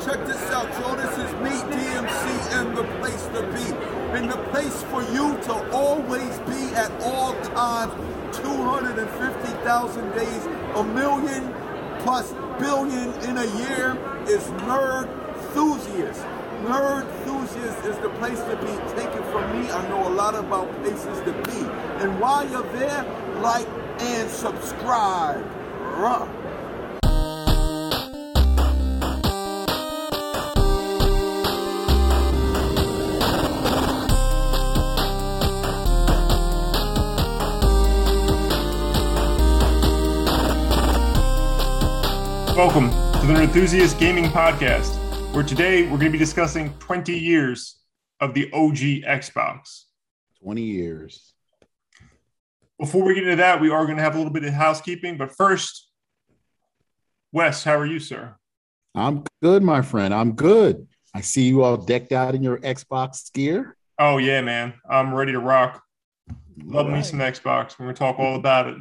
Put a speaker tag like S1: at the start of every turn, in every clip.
S1: check this out, Joe. This is me, DMC, and the place to be. And the place for you to always be at all times. 250,000 days, a million plus billion in a year is Nerd Enthusiast. Nerd Enthusiast is the place to be. Take it from me. I know a lot about places to be. And while you're there, like and subscribe. Ruh.
S2: Welcome to the Enthusiast Gaming Podcast, where today we're going to be discussing 20 years of the OG Xbox.
S3: 20 years.
S2: Before we get into that, we are going to have a little bit of housekeeping, but first, Wes, how are you, sir?
S3: I'm good, my friend. I'm good. I see you all decked out in your Xbox gear.
S2: Oh, yeah, man. I'm ready to rock. Love
S3: All
S2: me some Xbox. We're going to talk all about it.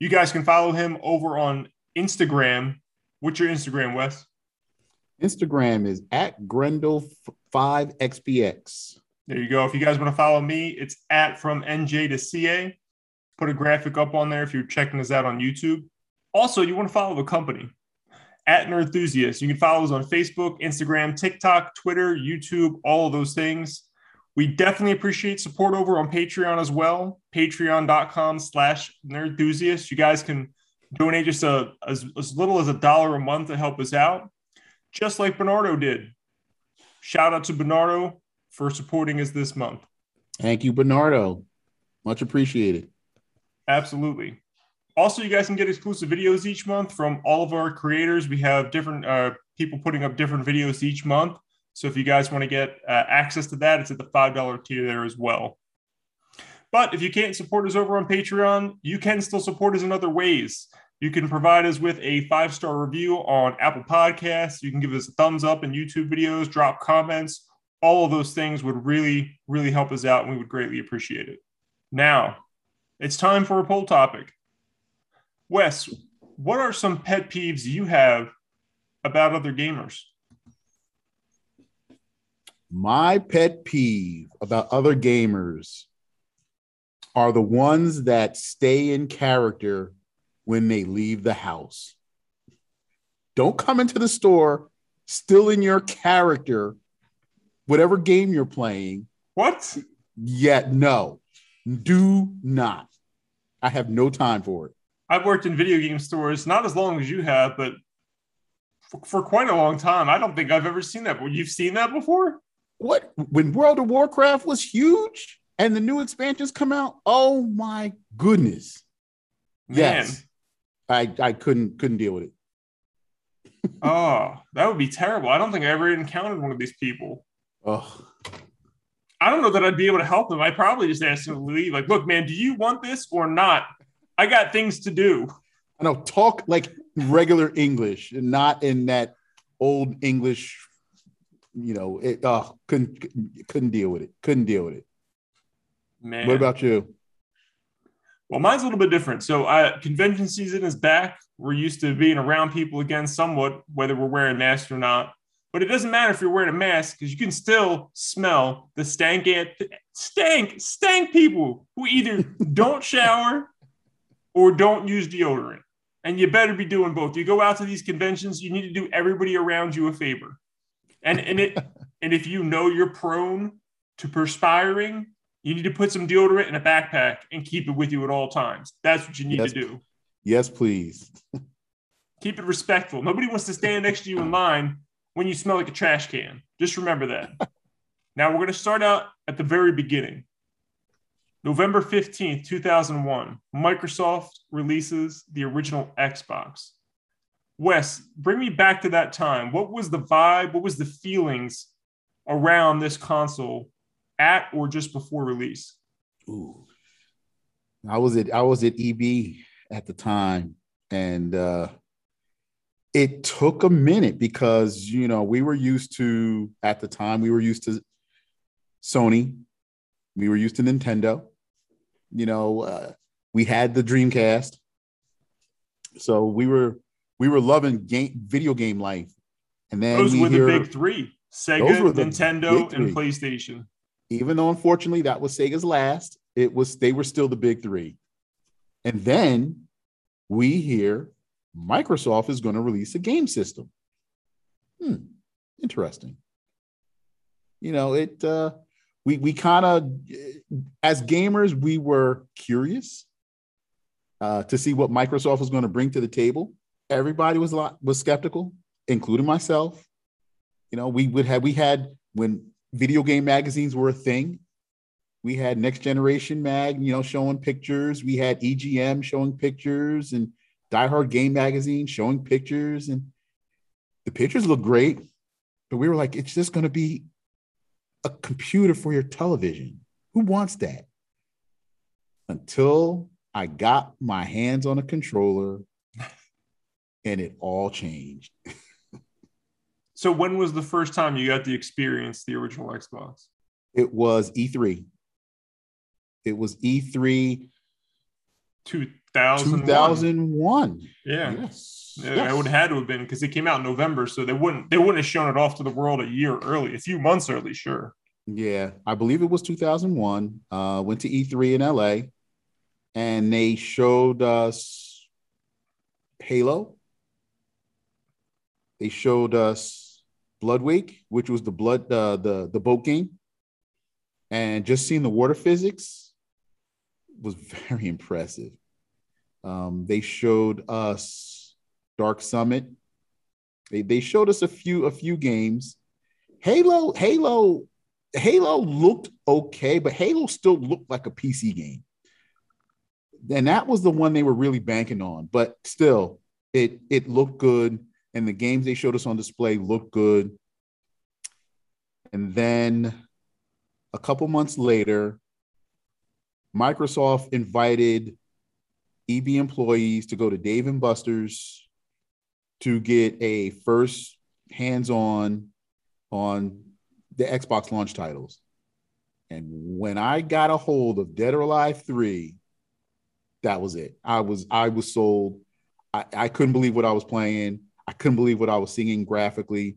S2: You guys can follow him over on Instagram. What's your Instagram, Wes?
S3: Instagram is at Grendel5XPX.
S2: There you go. If you guys want to follow me, it's at from NJ to CA. Put a graphic up on there if you're checking us out on YouTube. Also, you want to follow the company at Nerd Enthusiast. You can follow us on Facebook, Instagram, TikTok, Twitter, YouTube, all of those things. We definitely appreciate support over on Patreon as well. Patreon.com slash nerd enthusiast. You guys can donate just a, as, as little as a dollar a month to help us out, just like Bernardo did. Shout out to Bernardo for supporting us this month.
S3: Thank you, Bernardo. Much appreciated.
S2: Absolutely. Also, you guys can get exclusive videos each month from all of our creators. We have different uh, people putting up different videos each month. So if you guys want to get uh, access to that, it's at the $5 tier there as well. But if you can't support us over on Patreon, you can still support us in other ways. You can provide us with a five star review on Apple Podcasts. You can give us a thumbs up in YouTube videos, drop comments. All of those things would really, really help us out, and we would greatly appreciate it. Now, it's time for a poll topic. Wes, what are some pet peeves you have about other gamers?
S3: My pet peeve about other gamers are the ones that stay in character when they leave the house. Don't come into the store still in your character, whatever game you're playing.
S2: What?
S3: Yet, no, do not. I have no time for it.
S2: I've worked in video game stores, not as long as you have, but for, for quite a long time. I don't think I've ever seen that. But you've seen that before?
S3: What when World of Warcraft was huge and the new expansions come out? Oh my goodness. Yes. I I couldn't couldn't deal with it.
S2: Oh, that would be terrible. I don't think I ever encountered one of these people.
S3: Oh,
S2: I don't know that I'd be able to help them. I'd probably just ask them to leave. Like, look, man, do you want this or not? I got things to do.
S3: I know talk like regular English and not in that old English, you know, it oh couldn't couldn't deal with it. Couldn't deal with it.
S2: Man.
S3: What about you?
S2: Well, mine's a little bit different. So, uh, convention season is back. We're used to being around people again, somewhat, whether we're wearing masks or not. But it doesn't matter if you're wearing a mask because you can still smell the stank, stank, stank people who either don't shower or don't use deodorant. And you better be doing both. You go out to these conventions, you need to do everybody around you a favor. And and it and if you know you're prone to perspiring, you need to put some deodorant in a backpack and keep it with you at all times. That's what you need
S3: Yes.
S2: to do.
S3: Yes, please.
S2: Keep it respectful. Nobody wants to stand next to you in line when you smell like a trash can. Just remember that. now we're going to start out at the very beginning. November 15th, 2001, Microsoft releases the original Xbox. Wes, bring me back to that time. What was the vibe? What was the feelings around this console at or just before release?
S3: Ooh. I was at I was at EB at the time, and uh, it took a minute because you know we were used to at the time we were used to Sony, we were used to Nintendo. You know, uh, we had the Dreamcast, so we were we were loving game video game life, And then
S2: Those
S3: we
S2: were
S3: hear,
S2: the big three: Sega, Nintendo, and. PlayStation.
S3: Even though unfortunately that was Sega's last, it was they were still the big three. And then we hear Microsoft is going to release a game system. Hmm, interesting. You know, it uh we we kind of as gamers, we were curious uh to see what Microsoft was going to bring to the table. Everybody was a lot was skeptical, including myself. You know, we would have we had when video game magazines were a thing. We had Next Generation Mag, you know, showing pictures. We had EGM showing pictures and Die Hard Game Magazine showing pictures. And the pictures look great, but we were like, it's just going to be a computer for your television. Who wants that? Until I got my hands on a controller and it all changed.
S2: So when was the first time you got to experience the original Xbox?
S3: It was E3. It was E E3
S2: 2001.
S3: 2001.
S2: Yeah.
S3: Yes.
S2: Yeah,
S3: yes.
S2: It would have had to have been because it came out in November, so they wouldn't they wouldn't have shown it off to the world a year early, a few months early, sure.
S3: Yeah, I believe it was 2001. Uh, went to E3 in LA, and they showed us Halo. They showed us Bloodwake, which was the blood uh, the the boat game, and just seeing the water physics was very impressive. Um, they showed us Dark Summit. They they showed us a few a few games. Halo Halo Halo looked okay, but Halo still looked like a PC game. And that was the one they were really banking on. But still, it it looked good, and the games they showed us on display looked good. And then a couple months later, Microsoft invited EB employees to go to Dave and Buster's to get a first hands-on on the Xbox launch titles. And when I got a hold of Dead or Alive 3, that was it. I was I was sold. I, I couldn't believe what I was playing. I couldn't believe what I was seeing graphically.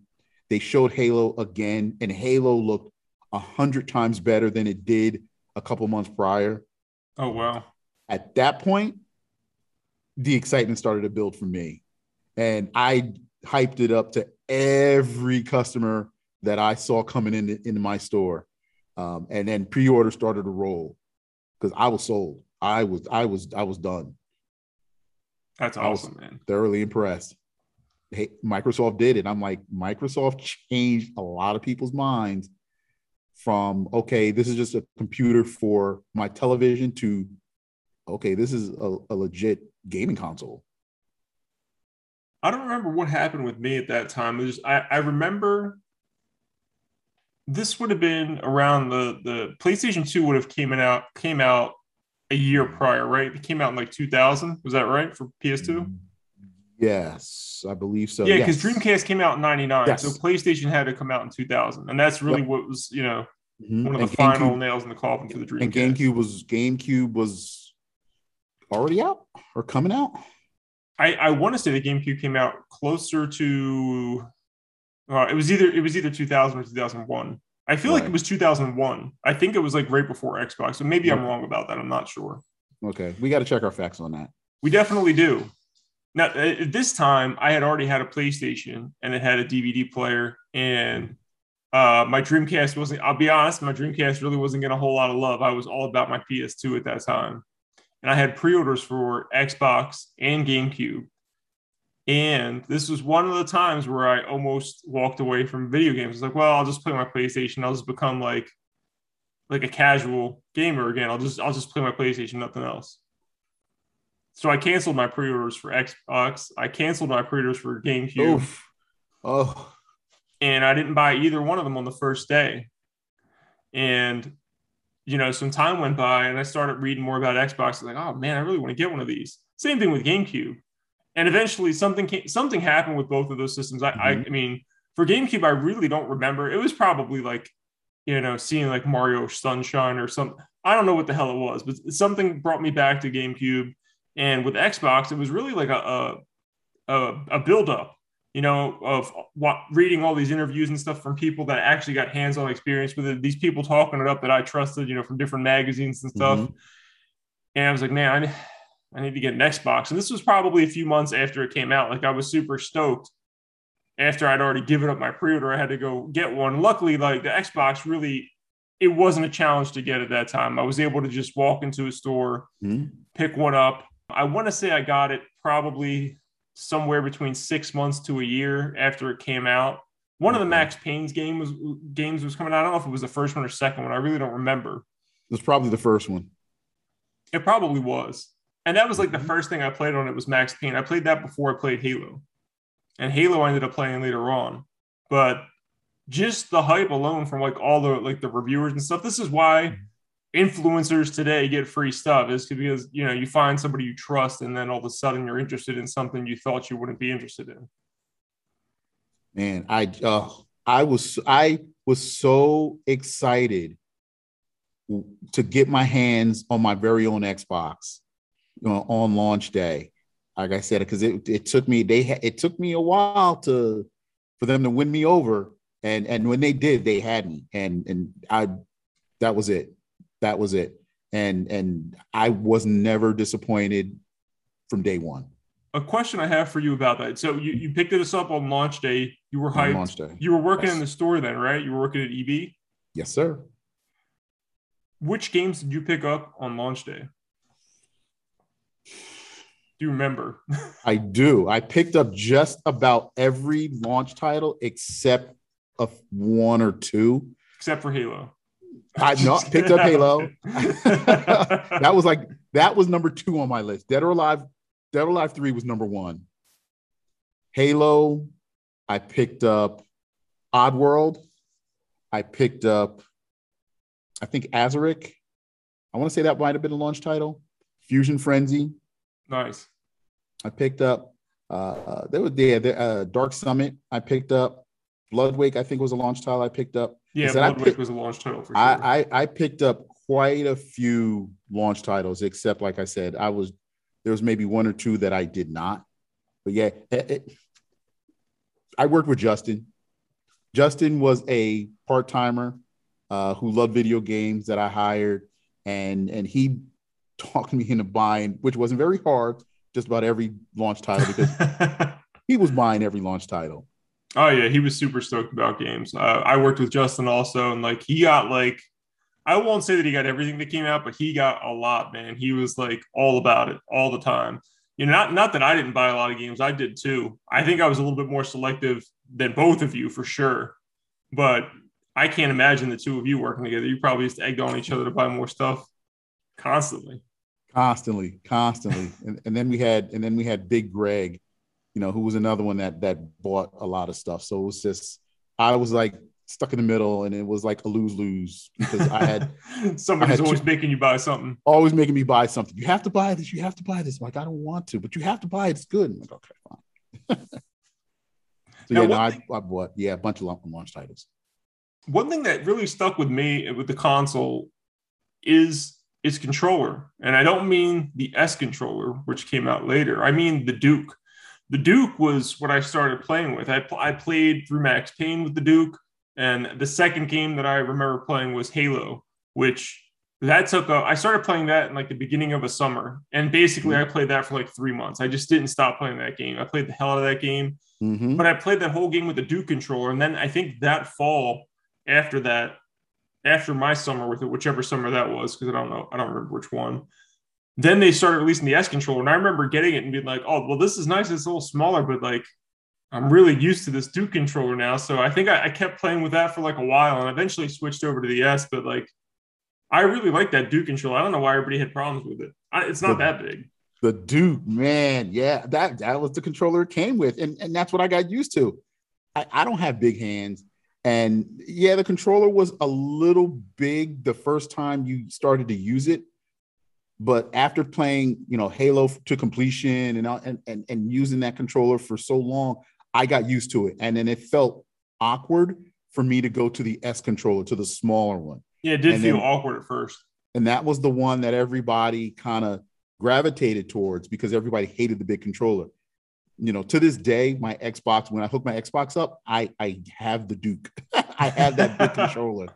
S3: They showed Halo again, and Halo looked a hundred times better than it did a couple months prior.
S2: Oh wow.
S3: At that point, the excitement started to build for me. And I hyped it up to every customer that I saw coming in into my store. Um, and then pre-order started to roll because I was sold. I was, I was, I was done.
S2: That's
S3: I was-
S2: awesome, man.
S3: Thoroughly impressed. Hey, Microsoft did it. I'm like, Microsoft changed a lot of people's minds from okay, this is just a computer for my television to okay, this is a, a legit gaming console.
S2: I don't remember what happened with me at that time. It was, I, I remember this would have been around the the PlayStation 2 would have came out came out a year prior, right? It came out in like 2000. Was that right for PS2?
S3: Yes, I believe so.
S2: yeah, because
S3: yes.
S2: Dreamcast came out in 99.
S3: Yes.
S2: So PlayStation had to come out in 2000. And that's really
S3: Yep.
S2: what was, you know,
S3: Mhm.
S2: one of
S3: And
S2: the final nails in the coffin for the Dreamcast.
S3: and GameCube was GameCube was already out or coming out.
S2: I, I want to say the GameCube came out closer to uh, it was either it was either 2000 or 2001. I feel like it was 2001. I think it was like right before Xbox. So maybe I'm wrong about that. I'm not sure.
S3: Okay, we got to check our facts on that.
S2: We definitely do. Now at this time, I had already had a PlayStation and it had a DVD player, and uh, my Dreamcast wasn't. I'll be honest, my Dreamcast really wasn't getting a whole lot of love. I was all about my PS2 at that time, and I had pre-orders for Xbox and GameCube. And this was one of the times where I almost walked away from video games. I was like, well, I'll just play my PlayStation. I'll just become like like a casual gamer again. I'll just I'll just play my PlayStation, nothing else. So I canceled my pre-orders for Xbox. I canceled my pre-orders for GameCube,
S3: Oof. Oh,
S2: and I didn't buy either one of them on the first day. And you know, some time went by, and I started reading more about Xbox. Like, oh man, I really want to get one of these. Same thing with GameCube. And eventually, something came, something happened with both of those systems. I, I, mm-hmm. I mean, for GameCube, I really don't remember. It was probably like, you know, seeing like Mario Sunshine or some. I don't know what the hell it was, but something brought me back to GameCube. And with Xbox, it was really like a a, a, a build up. you know, of what reading all these interviews and stuff from people that actually got hands-on experience with it. These people talking it up that I trusted, you know, from different magazines and stuff. Mm-hmm. And I was like, man, I, I need to get an Xbox. And this was probably a few months after it came out. Like I was super stoked after I'd already given up my pre-order. I had to go get one. Luckily, like the Xbox really, it wasn't a challenge to get at that time. I was able to just walk into a store, mm-hmm. pick one up. I want to say I got it probably somewhere between six months to a year after it came out. One of the Max Payne's game was games was coming out. I don't know if it was the first one or second one. I really don't remember.
S3: It was probably the first one.
S2: It probably was. And that was like the mm-hmm. first thing I played on it was Max Payne. I played that before I played Halo. And Halo I ended up playing later on. But just the hype alone from like all the like the reviewers and stuff. This is why influencers today get free stuff is because you know you find somebody you trust and then all of a sudden you're interested in something you thought you wouldn't be interested in.
S3: Man i uh, i was i was so excited to get my hands on my very own xbox you know on launch day. Like i said because it, it took me they it took me a while to for them to win me over. And and when they did they had me. And and i that was it that was it. And and I was never disappointed from day one.
S2: A question I have for you about that. So you, you picked this up on launch day. You were hyped. On launch day. You were working yes. in the store then, right? You were working at EB?
S3: Yes, sir.
S2: Which games did you pick up on launch day? Do you remember?
S3: I do. I picked up just about every launch title except of one or two.
S2: Except for Halo.
S3: I not picked up Halo. that was like that was number two on my list. Dead or Alive, Dead or Alive Three was number one. Halo, I picked up Oddworld. I picked up, I think Azurik. I want to say that might have been a launch title. Fusion Frenzy.
S2: Nice.
S3: I picked up. Uh, there was yeah, the, uh, Dark Summit. I picked up. Bloodwake. I think was a launch title. I picked up.
S2: Yeah, Bloodwake was a launch title for sure.
S3: I, I, I picked up quite a few launch titles, except like I said, I was there was maybe one or two that I did not. But yeah, it, it, I worked with Justin. Justin was a part timer uh, who loved video games that I hired, and and he talked me into buying, which wasn't very hard, just about every launch title because he was buying every launch title.
S2: Oh yeah, he was super stoked about games. Uh, I worked with Justin also, and like he got like, I won't say that he got everything that came out, but he got a lot, man. He was like all about it all the time. You know, not not that I didn't buy a lot of games, I did too. I think I was a little bit more selective than both of you for sure, but I can't imagine the two of you working together. You probably just egged on each other to buy more stuff constantly.
S3: Constantly, constantly, and, and then we had and then we had Big Greg you know, who was another one that that bought a lot of stuff. So it was just I was like stuck in the middle and it was like a lose lose because I had
S2: somebody's I had always two, making you buy something.
S3: Always making me buy something. You have to buy this, you have to buy this. I'm like, I don't want to, but you have to buy it. It's good. I'm like, okay, fine. so now, yeah, no, I, I, bought yeah, a bunch of launch titles.
S2: One thing that really stuck with me with the console is its controller. And I don't mean the S controller, which came out later. I mean the Duke the Duke was what I started playing with. I, I played through Max Payne with the Duke, and the second game that I remember playing was Halo, which that took a, I started playing that in like the beginning of a summer, and basically mm-hmm. I played that for like three months. I just didn't stop playing that game. I played the hell out of that game, mm-hmm. but I played that whole game with the Duke controller, and then I think that fall after that, after my summer with it, whichever summer that was, because I don't know, I don't remember which one. Then they started releasing the S controller, and I remember getting it and being like, "Oh, well, this is nice. It's a little smaller, but like, I'm really used to this Duke controller now." So I think I, I kept playing with that for like a while, and eventually switched over to the S. But like, I really like that Duke controller. I don't know why everybody had problems with it. I, it's not the, that big.
S3: The Duke, man, yeah, that that was the controller it came with, and and that's what I got used to. I, I don't have big hands. And yeah, the controller was a little big the first time you started to use it but after playing, you know, Halo to completion and, and and and using that controller for so long, I got used to it, and then it felt awkward for me to go to the S controller to the smaller one.
S2: Yeah, it did and feel then, awkward at first.
S3: And that was the one that everybody kind of gravitated towards because everybody hated the big controller. you know, to this day, my Xbox, when I hook my Xbox up, I I have the Duke. I have that big controller.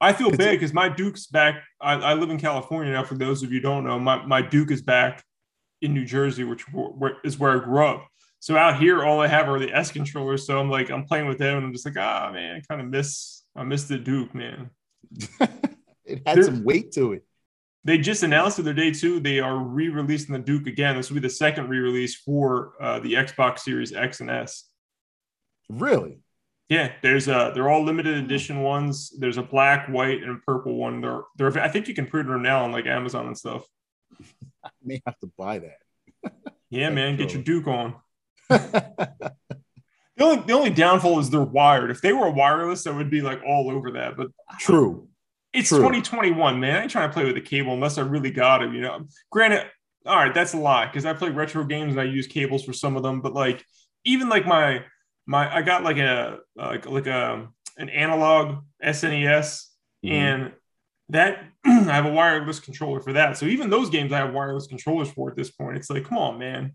S2: I feel bad because my Duke's back. I, I, live in California now. For those of you who don't know, my, my Duke is back in New Jersey, which where, is where I grew up. So out here, all I have are the S controllers. So I'm like, I'm playing with them, and I'm just like, ah, man, I kind of miss, I miss the Duke, man.
S3: it had They're, some weight to it.
S2: They just announced the other day too. They are re-releasing the Duke again. This will be the second re-release for uh, the Xbox Series X and S.
S3: Really?
S2: Yeah, there's a they're all limited hmm. edition ones. There's a black, white, and purple one. They're they're I think you can pre-order them now on like Amazon and stuff.
S3: I may have to buy that.
S2: yeah, man, get your Duke on. the only the only downfall is they're wired. If they were wireless, I would be like all over that. But
S3: true,
S2: it's true. 2021, man. I ain't trying to play with a cable unless I really got it. You know, granted, all right, that's a lot because I play retro games and I use cables for some of them. But like even like my my I got like a like like a an analog SNES mm-hmm. and that I have a wireless controller for that. So even those games I have wireless controllers for at this point. It's like, come on, man.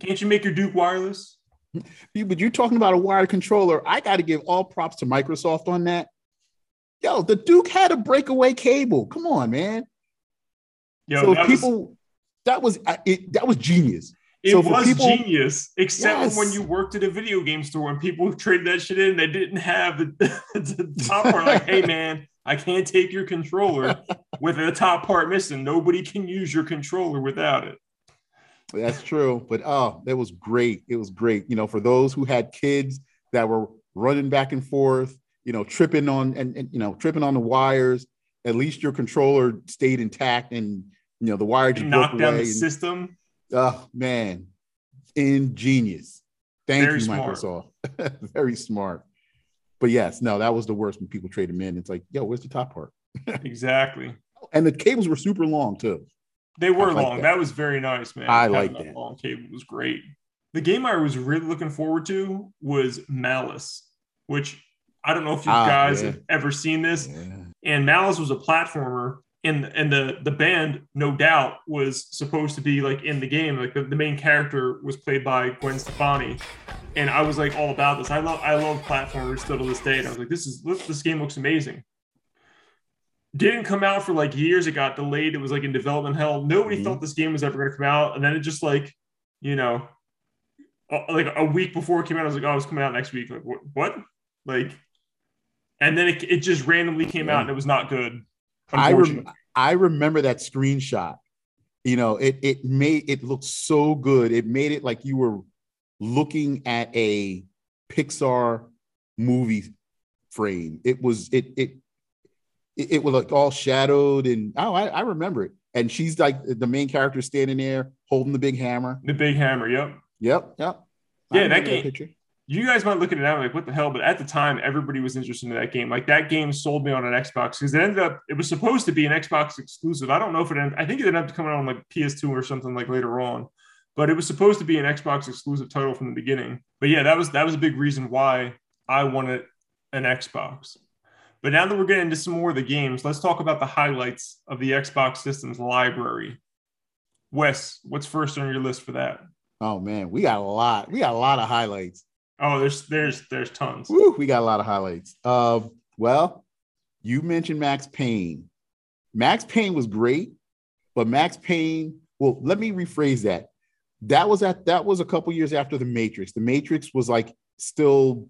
S2: Can't you make your Duke wireless?
S3: But you're talking about a wired controller. I got to give all props to Microsoft on that. Yo, the Duke had a breakaway cable. Come on, man. Yo, so that people, was, that was it, that was genius.
S2: It so was people, genius, except yes. when you worked at a video game store and people traded that shit in, they didn't have the, the top part. Like, hey man, I can't take your controller with the top part missing. Nobody can use your controller without it.
S3: That's true, but oh, that was great. It was great. You know, for those who had kids that were running back and forth, you know, tripping on and, and you know, tripping on the wires. At least your controller stayed intact, and you know the wire just
S2: knocked down the and, system
S3: Oh man, ingenious. Thank Very you, smart. Microsoft. Very smart. But yes, no, that was the worst when people traded them in. It's like, yo, where's the top part?
S2: exactly.
S3: And the cables were super long too.
S2: They were long. That. that. was very nice, man.
S3: I like that.
S2: Long cable was great. The game I was really looking forward to was Malice, which I don't know if you ah, guys yeah. have ever seen this. Yeah. And Malice was a platformer and and the the band no doubt was supposed to be like in the game. Like the, the main character was played by gwen stefani. And i was like all about this. I love i love platformers still to this day. And i was like this is this this game looks amazing. Didn't come out for like years. It got delayed. It was like in development hell. Nobody mm-hmm. thought this game was ever going to come out. And then it just like you know like a week before it came out i was like oh it's coming out next week. Like what, what? like and then it, it just randomly came yeah. out and it was not good
S3: I rem- I remember that screenshot. You know, it it made it look so good. It made it like you were looking at a Pixar movie frame. It was it it it, it was like all shadowed and oh, I, I remember it. And she's like the main character standing there holding the big hammer.
S2: The big hammer. Yep.
S3: Yep. Yep.
S2: Yeah, that game. That you guys might look at it now like what the hell? But at the time everybody was interested in that game. Like that game sold me on an xbox because it ended up it was supposed to be an xbox exclusive. I don't know if it ended i think it ended up coming out on like ps2 or something like later on. But it was supposed to be an xbox exclusive title from the beginning. But yeah that was that was a big reason why i wanted an xbox. But now that we're getting into some more of the games let's talk about the highlights of the xbox system's library. Wes what's first on your list for that?
S3: Oh man we got a lot we got a lot of highlights
S2: Oh, there's there's there's tons.
S3: Woo, we got a lot of highlights. Uh, well, you mentioned Max Payne. Max Payne was great, but Max Payne. Well, let me rephrase that. That was at that was a couple years after the Matrix. The Matrix was like still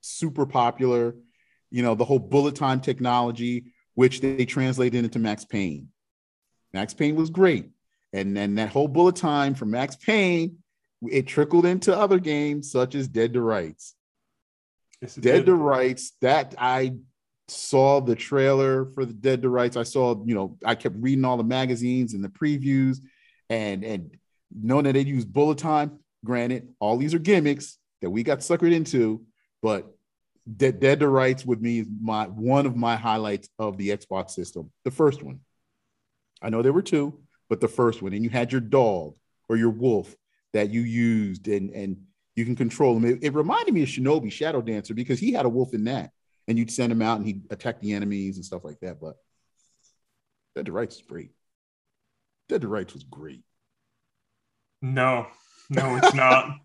S3: super popular. You know, the whole bullet time technology, which they translated into Max Payne. Max Payne was great, and then that whole bullet time from Max Payne it trickled into other games such as Dead to Rights. Yes, Dead to Rights, that I saw the trailer for the Dead to Rights. I saw, you know, I kept reading all the magazines and the previews and and knowing that they use bullet time. Granted, all these are gimmicks that we got suckered into, but Dead, Dead to Rights with me is my one of my highlights of the Xbox system. The first one. I know there were two, but the first one, and you had your dog or your wolf that you used and and you can control him. It, it, reminded me of Shinobi Shadow Dancer because he had a wolf in that, and you'd send him out and he'd attack the enemies and stuff like that. But Dead to Rights is great. Dead to Rights was great.
S2: No, no, it's not.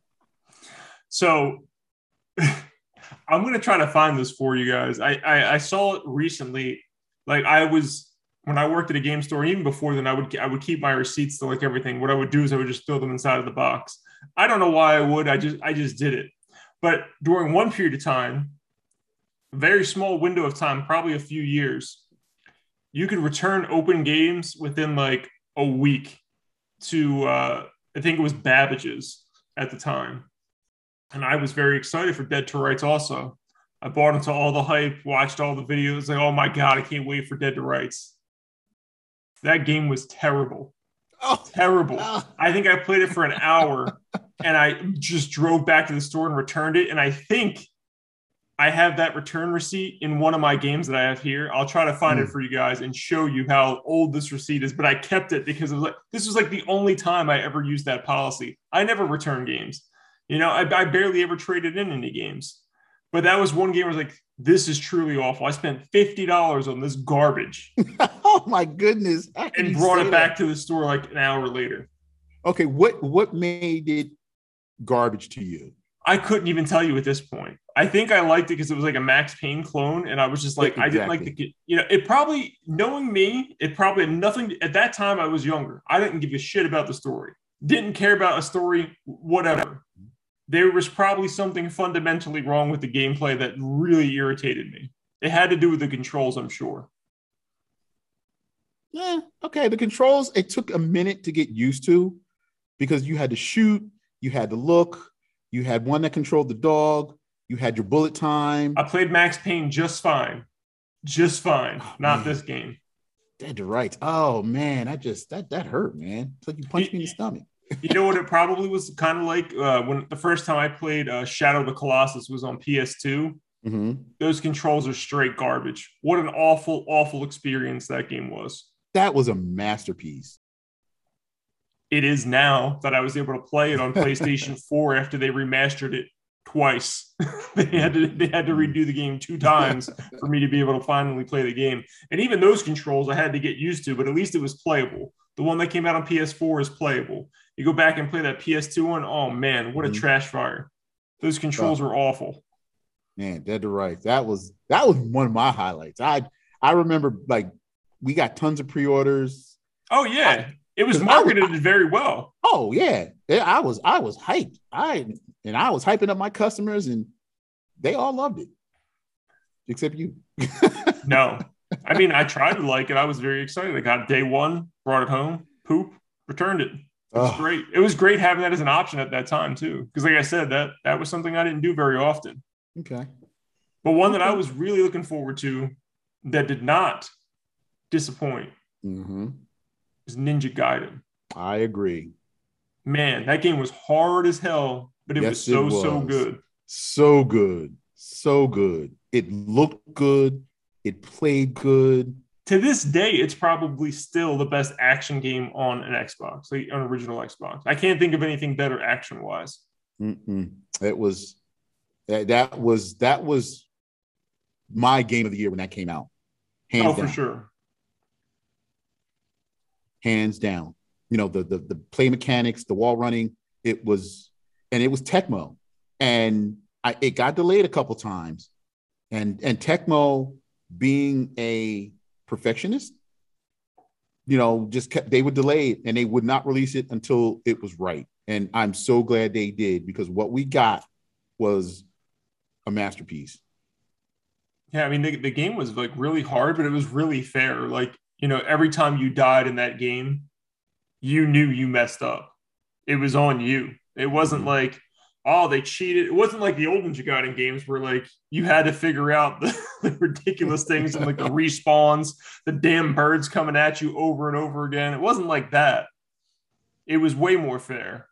S2: So I'm gonna try to find this for you guys. I, I I saw it recently. Like I was when I worked at a game store, even before then, I would I would keep my receipts to like everything. What I would do is I would just throw them inside of the box. I don't know why I would. I just I just did it. But during one period of time, very small window of time, probably a few years, you could return open games within like a week to uh, I think it was Babbage's at the time. And I was very excited for Dead to Rights also. I bought into all the hype, watched all the videos, like, oh my God, I can't wait for Dead to Rights. That game was terrible.
S3: Oh,
S2: Terrible.
S3: oh.
S2: I think I played it for an hour and I just drove back to the store and returned it. And I think I have that return receipt in one of my games that I have here. I'll try to find it
S3: Mm.
S2: for you guys and show you how old this receipt is. But I kept it because it was like this was like the only time I ever used that policy. I never return games. You know, I, I barely ever traded in any games. But that was one game where I was like, this is truly awful. I spent fifty dollars on this garbage
S3: oh my goodness!
S2: And brought it back to the store like an hour later.
S3: Okay, what what made it garbage to you?
S2: I couldn't even tell you at this point. I think I liked it because it was like a Max Payne clone, and I was just like, I didn't like the,
S3: Exactly.
S2: you know, it probably knowing me, it probably had nothing. At that time, I was younger. I didn't give a shit about the story. Didn't care about a story, whatever. There was probably something fundamentally wrong with the gameplay that really irritated me. It had to do with the controls, I'm sure.
S3: Yeah, okay. The controls it took a minute to get used to because you had to shoot, you had to look, you had one that controlled the dog, you had your bullet time.
S2: I played Max Payne just fine, just fine.
S3: Oh,
S2: Not
S3: man.
S2: this game.
S3: Dead to rights. Oh man, I just that that hurt, man. It's like you punched me in the stomach.
S2: You know what it probably was kind of like uh, when the first time I played uh, Shadow of the Colossus was on PS2.
S3: Mhm.
S2: Those controls are straight garbage. What an awful, awful experience that game was.
S3: That was a masterpiece.
S2: It is now that I was able to play it on PlayStation 4 after they remastered it twice. they had to they had to redo the game two times for me to be able to finally play the game. And even those controls I had to get used to, but at least it was playable. The one that came out on PS4 is playable. You go back and play that PS2 one, oh man, what a
S3: Mhm.
S2: trash fire. Those controls were awful.
S3: Man, dead to rights. That was that was one of my highlights. I I remember like we got tons of pre-orders.
S2: Oh yeah, it was
S3: I was-
S2: marketed very well.
S3: Oh yeah. Yeah, I was I was hyped. I and I was hyping up my customers and they all loved it. Except you.
S2: No, I mean I tried to like it. I was very excited. I got day one, brought it home, poop, returned it. It was
S3: Oh,
S2: great. It was great having that as an option at that time too, because like I said, that that was something I didn't do very often.
S3: okay.
S2: But one that I was really looking forward to that did not disappoint
S3: hmm
S2: was Ninja Gaiden.
S3: I agree.
S2: Man, that game was hard as hell, but it was so
S3: it
S2: so good.
S3: So good. So good. It looked good. It played good.
S2: To this day, it's probably still the best action game on an Xbox, like an original Xbox. I can't think of anything better action wise.
S3: It was that, was that was my game of the year when that came out. Hands
S2: Oh,
S3: down.
S2: for sure.
S3: Hands down. You know, the, the the play mechanics, the wall running, it was and it was Tecmo. And I, it got delayed a couple times. And and Tecmo being a perfectionist, you know, just kept they would delay it and they would not release it until it was right. And I'm so glad they did because what we got was a masterpiece.
S2: Yeah, I mean the, the game was like really hard, but it was really fair. Like, you know, every time you died in that game, you knew you messed up. It was on you. It wasn't
S3: Mhm.
S2: like, oh, they cheated. It wasn't like the old Ninja Gaiden games where like you had to figure out the, the ridiculous things and like the respawns, the damn birds coming at you over and over again. It wasn't like that. It was way more fair.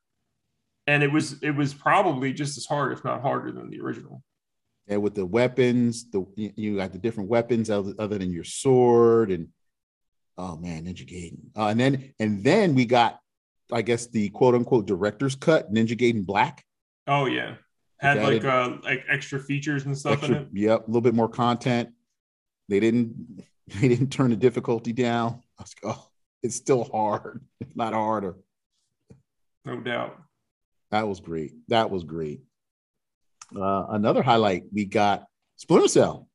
S2: And it was it was probably just as hard, if not harder, than the original.
S3: and with the weapons, the you you got the different weapons other, other than your sword, and oh man, Ninja Gaiden. Uh, and then and then we got, I guess, the quote unquote director's cut, Ninja Gaiden Black.
S2: Oh yeah, had like uh like extra features and stuff in it.
S3: yep, a little bit more content. They didn't they didn't turn the difficulty down. I was like, oh, it's still hard, if not harder.
S2: No doubt.
S3: That was great. That was great. Uh, another highlight we got Splinter Cell.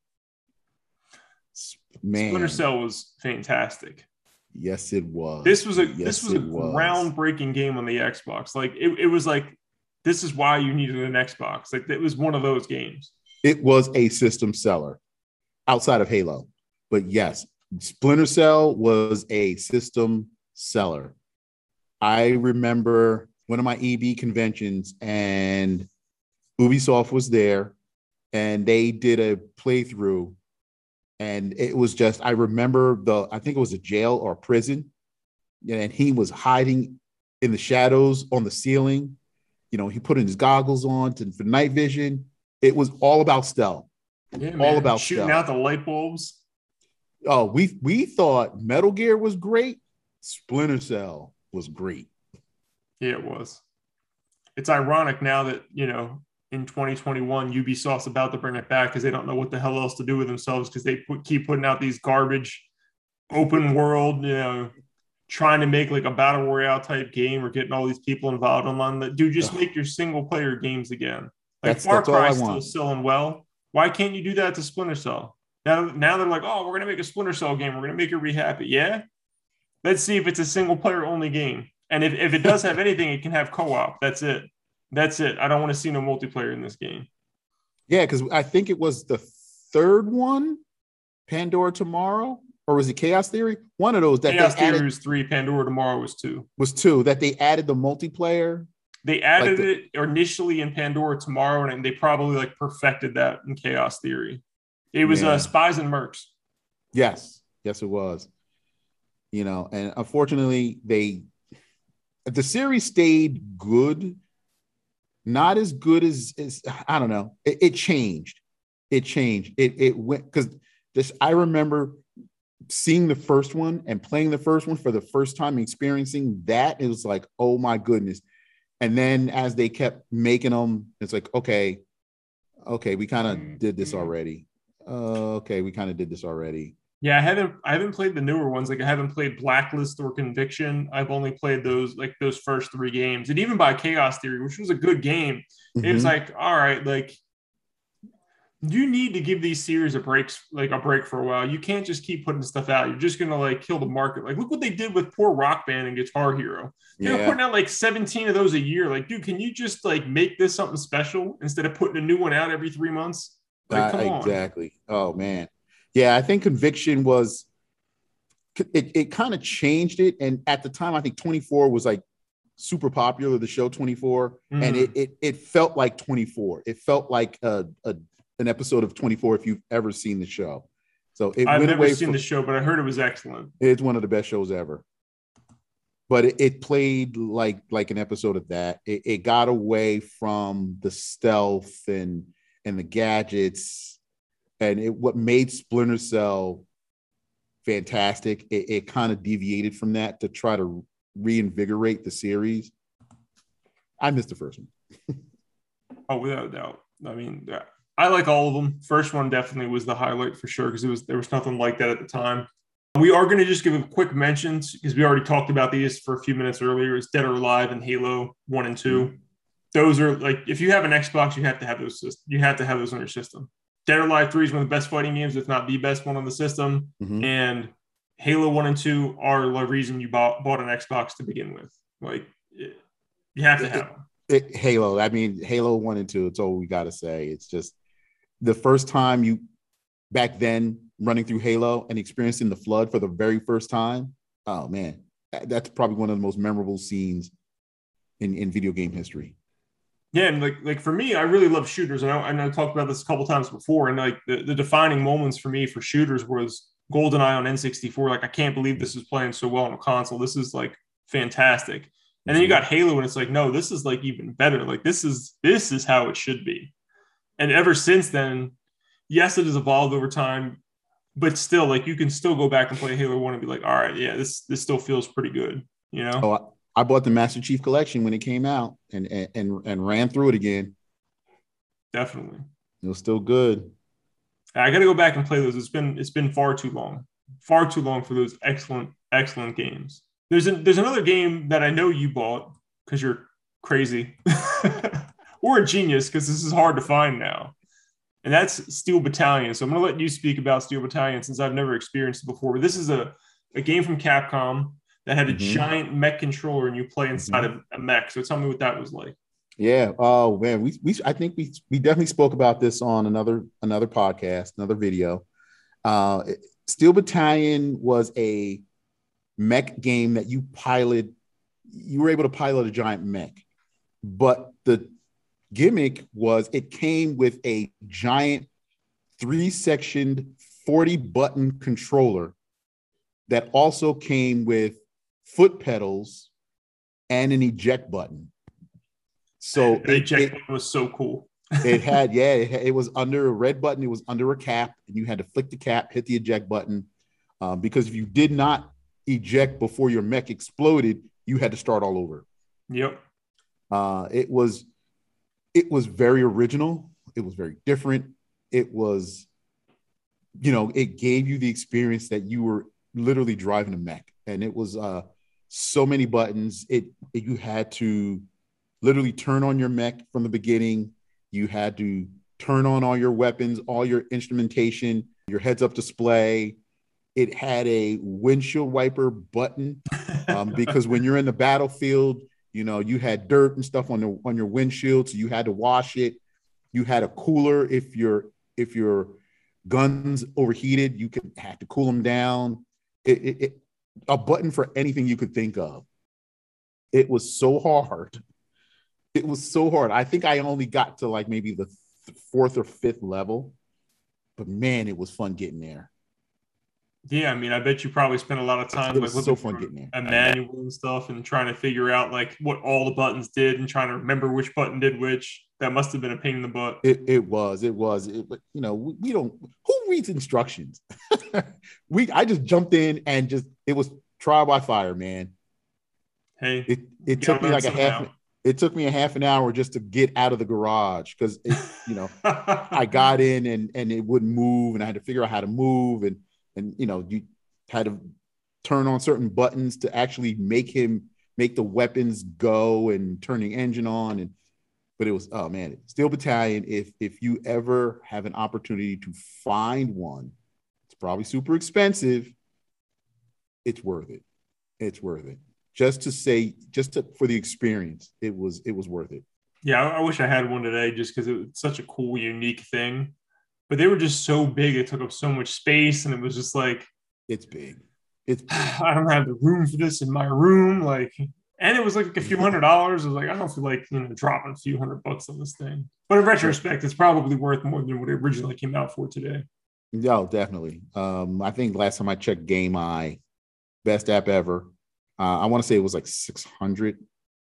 S3: Man,
S2: Splinter Cell was fantastic.
S3: Yes, it was.
S2: This was a
S3: Yes,
S2: this was a
S3: was.
S2: groundbreaking game on the Xbox. Like it, it was like this is why you needed an Xbox. Like it was one of those games.
S3: It was a system seller outside of Halo, but yes, Splinter Cell was a system seller. I remember one of my EB conventions, and Ubisoft was there, and they did a playthrough and it was just i remember the i think it was a jail or a prison and he was hiding in the shadows on the ceiling you know he put in his goggles on to, for night vision it was all about stealth
S2: Yeah,
S3: All
S2: man.
S3: about
S2: shooting out the light bulbs.
S3: oh we we thought metal gear was great splinter cell was great
S2: Yeah, it was. It's ironic now that you know in 2021 Ubisoft's about to bring it back because they don't know what the hell else to do with themselves because they put, keep putting out these garbage open world, you know, trying to make like a battle royale type game or getting all these people involved online. That dude, just
S3: Ugh.
S2: make your single player games again. Like
S3: That's-
S2: Far
S3: that's all I
S2: Cry's still selling well. Why can't you do that to Splinter Cell? Now, now they're like, oh, we're gonna make a Splinter Cell game. We're gonna make it happy. Yeah. Let's see if it's a single player only game. And if, if it does have anything, it can have co-op. That's it. That's it. I don't want to see no multiplayer in this game.
S3: yeah because i think it was the third one pandora tomorrow or was it chaos theory one of those that
S2: Chaos
S3: added,
S2: Theory was three. Pandora tomorrow was two.
S3: was two that they added the multiplayer
S2: They added
S3: the-
S2: it initially in Pandora tomorrow, and they probably like perfected that in Chaos Theory. It was
S3: Yeah.
S2: uh, Spies and Mercs.
S3: Yes, yes, it was. You know, and unfortunately, they the series stayed good, not as good as, as I don't know. It, it changed. It changed. It it went because this. I remember seeing the first one and playing the first one for the first time, experiencing that. It was like, oh my goodness. And then as they kept making them, it's like, okay, okay, we kind of did this already. Uh, okay, we kind of did this already.
S2: Yeah, I haven't I haven't played the newer ones. Like I haven't played Blacklist or Conviction. I've only played those like those first three games, and even by Chaos Theory, which was a good game. It was like, all right, like you need to give these series a break, like a break for a while. You can't just keep putting stuff out. You're just gonna like kill the market. Like look what they did with poor Rock Band and Guitar Hero. They're
S3: yeah.
S2: putting out like 17 of those a year. Like, dude, can you just like make this something special instead of putting a new one out every three months? Like,
S3: Uh,
S2: come on.
S3: exactly. Oh man. Yeah, I think conviction was it, it kind of changed it. And at the time, I think 24 was like super popular, the show 24. And
S2: Mhm.
S3: it, it it felt like 24. It felt like a, a an episode of 24 if you've ever seen the show. So it
S2: I've
S3: went
S2: never
S3: away
S2: seen
S3: from,
S2: the show, but I heard it was excellent.
S3: it's one of the best shows ever. But it, it played like like an episode of that. It, it got away from the stealth and and the gadgets, and it what made Splinter Cell fantastic. It, it kind of deviated from that to try to reinvigorate the series. I missed the first one.
S2: Oh, without a doubt. I mean, yeah, I like all of them. First one definitely was the highlight for sure because it was there was nothing like that at the time. We are going to just give a quick mentions because we already talked about these for a few minutes earlier. It's Dead or Alive and Halo One and 2 Those are like if you have an Xbox, you have to have those. You have to have those on your system. Dead or Alive Three is one of the best fighting games, if not the best one on the system.
S3: Mhm.
S2: And Halo One and Two are the reason you bought bought an Xbox to begin with. Like you have to have them.
S3: It, Halo. I mean, Halo one and two. It's all we got to say. It's just the first time you back then running through Halo and experiencing the flood for the very first time. Oh man, that- that's probably one of the most memorable scenes in, in video game history.
S2: Yeah, and like like for me, I really love shooters. And I, and I talked about this a couple times before. And like the, the defining moments for me for shooters was GoldenEye on N64. Like I can't believe this is playing so well on a console. This is like fantastic. And then you mm-hmm. got Halo, and it's like, no, this is like even better. Like this is this is how it should be. And ever since then, yes, it has evolved over time, but still, like you can still go back and play Halo One and be like, all right, yeah, this this still feels pretty good. You know?
S3: Oh, I, bought the Master Chief Collection when it came out and and and, and ran through it again.
S2: Definitely.
S3: It was still good.
S2: I got to go back and play those. It's been it's been far too long, far too long for those excellent excellent games. There's a, there's another game that I know you bought because you're crazy. or a genius because this is hard to find now. And that's Steel Battalion. So I'm going to let you speak about Steel Battalion since I've never experienced it before. But this is a, a game from Capcom that had a mm-hmm. giant mech controller and you play inside mm-hmm. of a mech. So tell me what that was like.
S3: Yeah. Oh man, we we I think we we definitely spoke about this on another another podcast, another video. Uh, Steel Battalion was a mech game that you pilot. You were able to pilot a giant mech, but the gimmick was it came with a giant three sectioned 40 button controller that also came with foot pedals and an eject button.
S2: So the eject button was so cool.
S3: it had, yeah, it, it, was under a red button. It was under a cap, and you had to flick the cap, hit the eject button. Um, because if you did not eject before your mech exploded, you had to start all over.
S2: Yep.
S3: Uh, it was, it was very original. It was very different. It was, you know, it gave you the experience that you were literally driving a mech, and it was uh, so many buttons. It, it you had to literally turn on your mech from the beginning. You had to turn on all your weapons, all your instrumentation, your heads up display. It had a windshield wiper button um, because when you're in the battlefield, you know you had dirt and stuff on the on your windshield, so you had to wash it. You had a cooler if your if your guns overheated, you could have to cool them down. It, it, it, a button for anything you could think of. It was so hard it was so hard. I think I only got to like maybe the th- fourth or fifth level, but man, it was fun getting there.
S2: Yeah, I mean, I bet you probably spent a lot of time like
S3: so fun getting there.
S2: a manual and stuff, and trying to figure out like what all the buttons did, and trying to remember which button did which. That must have been a pain in the butt.
S3: It, it was, it was, it, but you know, we, we don't. Who reads instructions? we, I just jumped in and just it was trial by fire, man.
S2: Hey,
S3: it, it took me like a half it took me a half an hour just to get out of the garage because you know I got in and and it wouldn't move and I had to figure out how to move and and you know you had to turn on certain buttons to actually make him make the weapons go and turn the engine on. And but it was oh man steel battalion. If if you ever have an opportunity to find one it's probably super expensive. It's worth it. It's worth it. Just to say, just to, for the experience, it was it was worth it.
S2: Yeah, I, wish I had one today, just because it was such a cool, unique thing. But they were just so big; it took up so much space, and it was just like,
S3: it's big. It's big.
S2: I don't have the room for this in my room, like. And it was like a few hundred dollars. I was like, I don't feel like you know dropping a few hundred bucks on this thing. But in retrospect, it's probably worth more than what it originally came out for today.
S3: No, definitely. Um, I think last time I checked GameEye, best app ever. Uh, I want to say it was like 600,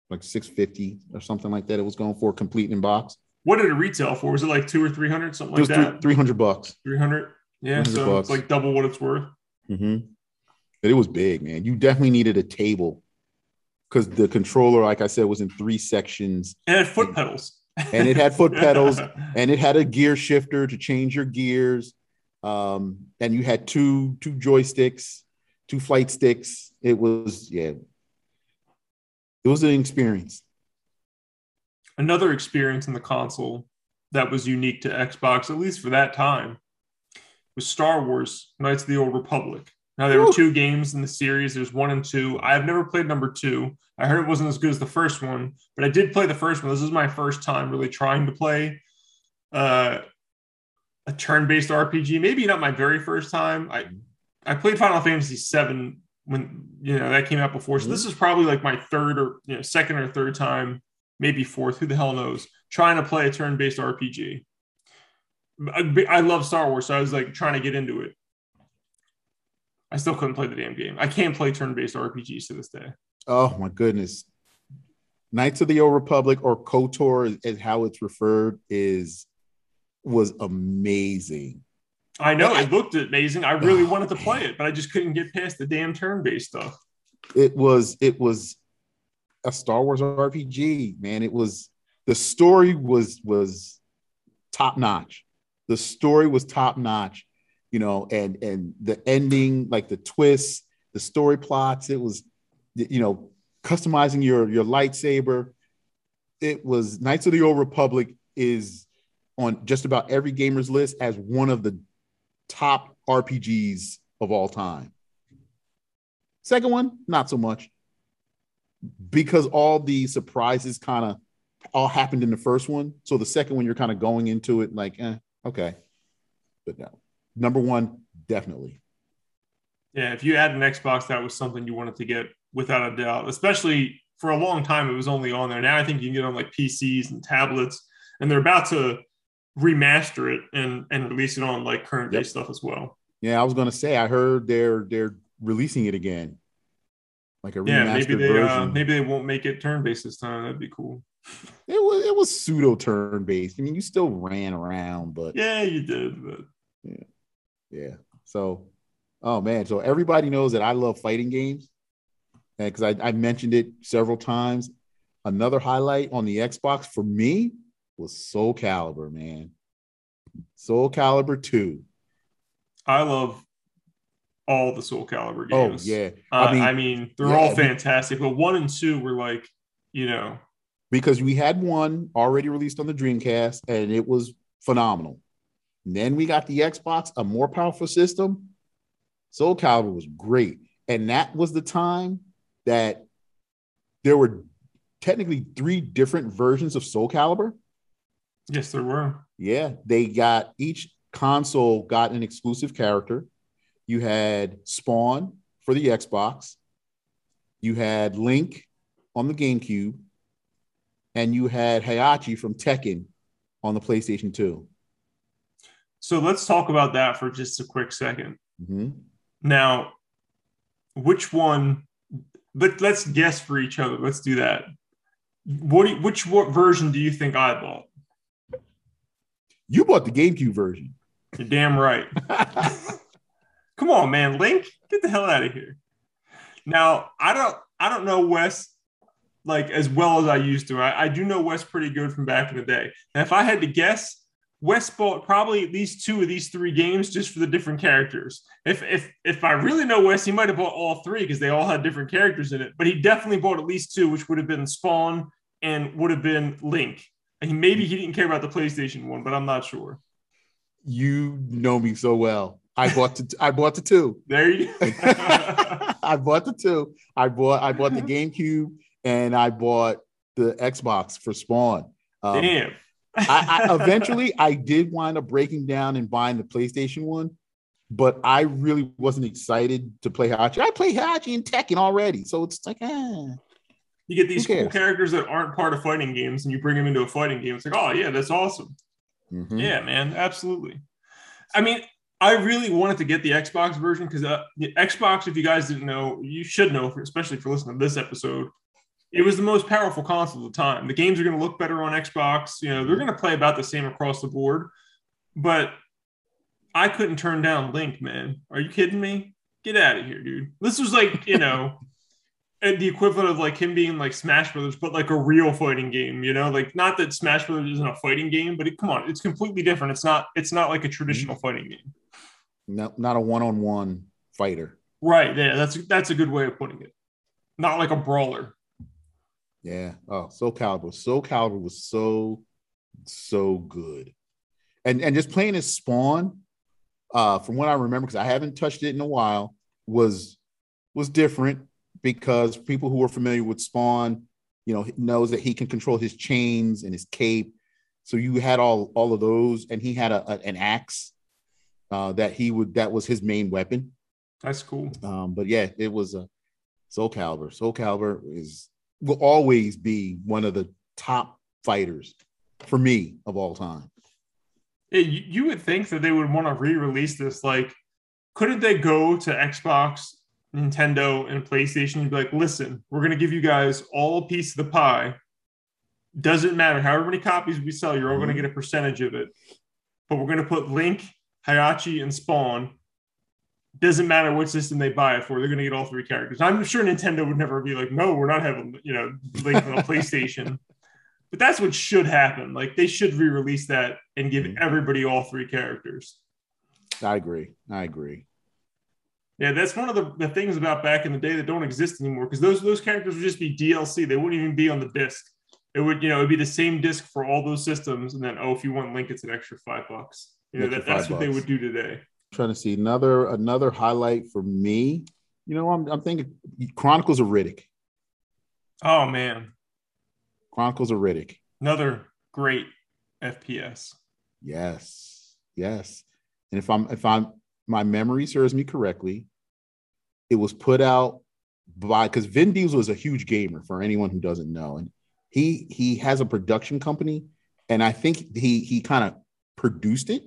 S3: like 650 or something like that. It was going for complete in box.
S2: What did it retail for? Was it like two or 300, something like that?
S3: 300 bucks.
S2: 300. Yeah. So bucks. it's like double what it's worth.
S3: Mm-hmm. But it was big, man. You definitely needed a table because the controller, like I said, was in three sections.
S2: And it had foot pedals.
S3: and it had foot pedals and it had a gear shifter to change your gears. Um, and you had two two joysticks two flight sticks. It was, yeah, it was an experience.
S2: Another experience in the console that was unique to Xbox, at least for that time, was Star Wars Knights of the Old Republic. Now, there were two games in the series. There's one and two. I've never played number two. I heard it wasn't as good as the first one, but I did play the first one. This is my first time really trying to play uh, a turn-based RPG. Maybe not my very first time. I I played Final Fantasy VII when you know that came out before. So mm-hmm. this is probably like my third or you know second or third time, maybe fourth. Who the hell knows? Trying to play a turn-based RPG. I, I love Star Wars, so I was like trying to get into it. I still couldn't play the damn game. I can't play turn-based RPGs to this day.
S3: Oh my goodness. Knights of the Old Republic or KOTOR is how it's referred is was amazing.
S2: I know it looked amazing. I really oh, wanted to play it, but I just couldn't get past the damn turn-based stuff.
S3: It was it was a Star Wars RPG, man. It was the story was was top notch. The story was top notch, you know, and and the ending, like the twists, the story plots. It was, you know, customizing your your lightsaber. it was Knights of the Old Republic is on just about every gamer's list as one of the top RPGs of all time. Second one, not so much. Because all the surprises kind of all happened in the first one. So the second one, you're kind of going into it like, eh, okay. But no. Number one, definitely.
S2: Yeah, if you had an Xbox, that was something you wanted to get without a doubt, especially for a long time. It was only on there. Now I think you can get on like PCs and tablets, and they're about to remaster it and and release it on like current day yep. stuff as well.
S3: Yeah, I was gonna say I heard they're they're releasing it again,
S2: like a yeah. Maybe they uh, maybe they won't make it turn based this time. That'd be cool.
S3: It was it was pseudo turn based. I mean, you still ran around, but
S2: yeah, you did. But
S3: yeah, yeah. So, oh man, so everybody knows that I love fighting games, because I, I mentioned it several times. Another highlight on the Xbox for me was Soul Calibur, man. Soul Calibur 2.
S2: I love all the Soul Calibur
S3: oh, games. Oh, yeah.
S2: Uh, I, mean, I mean, they're yeah, all fantastic, but one and two were like, you know.
S3: Because we had one already released on the Dreamcast and it was phenomenal. And then we got the Xbox, a more powerful system. Soul Calibur was great. And that was the time that there were technically three different versions of Soul Calibur.
S2: Yes, there were.
S3: Yeah, they got each console got an exclusive character. You had Spawn for the Xbox, you had Link on the GameCube, and you had Heihachi from Tekken on the PlayStation 2.
S2: So let's talk about that for just a quick 2nd
S3: mm-hmm.
S2: Now, which one? But let's guess for each other. Let's do that. What? You, which what version do you think I bought?
S3: You bought the GameCube version.
S2: You're damn right. Come on, man, Link, get the hell out of here. Now, I don't, I don't know Wes like as well as I used to. I, I do know Wes pretty good from back in the day. And if I had to guess, Wes bought probably at least two of these three games just for the different characters. If if if I really know Wes, he might have bought all three because they all had different characters in it. But he definitely bought at least two, which would have been Spawn and would have been Link. And maybe he didn't care about the PlayStation one, but I'm not sure.
S3: You know me so well. I bought the I bought the two.
S2: There you go.
S3: I bought the two. I bought I bought the GameCube and I bought the Xbox for Spawn.
S2: Um, Damn.
S3: I, I eventually I did wind up breaking down and buying the PlayStation one, but I really wasn't excited to play Hachi. I play Hachi and Tekken already, so it's like, eh.
S2: You get these cool characters that aren't part of fighting games, and you bring them into a fighting game. It's like, oh yeah, that's awesome. Mm-hmm. Yeah, man, absolutely. I mean, I really wanted to get the Xbox version because uh, the Xbox, if you guys didn't know, you should know, for, especially for listening to this episode. It was the most powerful console at the time. The games are going to look better on Xbox. You know, they're going to play about the same across the board. But I couldn't turn down Link, man. Are you kidding me? Get out of here, dude. This was like, you know, the equivalent of like him being like Smash Brothers, but like a real fighting game. You know, like not that Smash Brothers isn't a fighting game, but it, come on, it's completely different. It's not. It's not like a traditional mm-hmm. fighting game.
S3: No, not a one-on-one fighter.
S2: Right. Yeah, that's that's a good way of putting it. Not like a brawler.
S3: Yeah. Oh, Soul Calibur. So Calibur was so so good, and and just playing as Spawn, uh, from what I remember, because I haven't touched it in a while, was was different because people who are familiar with Spawn, you know, knows that he can control his chains and his cape. So you had all all of those, and he had a, a an axe uh, that he would that was his main weapon.
S2: That's cool.
S3: Um, but yeah, it was a Soul Calibur. Soul Calibur is will always be one of the top fighters for me of all time.
S2: You, would think that they would want to re-release this. Like, couldn't they go to Xbox Nintendo and PlayStation and be like, listen, we're going to give you guys all a piece of the pie. Doesn't matter however many copies we sell, you're all going to mm-hmm. get a percentage of it. But we're going to put Link, Heihachi, and Spawn. Doesn't matter what system they buy it for, they're going to get all three characters. I'm sure Nintendo would never be like, no, we're not having, you know, Link on a PlayStation. But that's what should happen. Like they should re-release that and give mm-hmm. everybody all three characters.
S3: I agree. I agree.
S2: Yeah, that's one of the, the things about back in the day that don't exist anymore because those those characters would just be DLC. They wouldn't even be on the disc. it would you know it'd be the same disc for all those systems, and then oh, if you want Link, it's an extra five bucks. You know, that, that's what they would do today.
S3: trying to see another another highlight for me. You know, I'm I'm thinking Chronicles of Riddick.
S2: Oh man,
S3: Chronicles of Riddick.
S2: another great FPS.
S3: Yes, yes. And if I'm if I'm my memory serves me correctly, it was put out by because Vin Diesel is a huge gamer for anyone who doesn't know, and he he has a production company, and I think he he kind of produced it,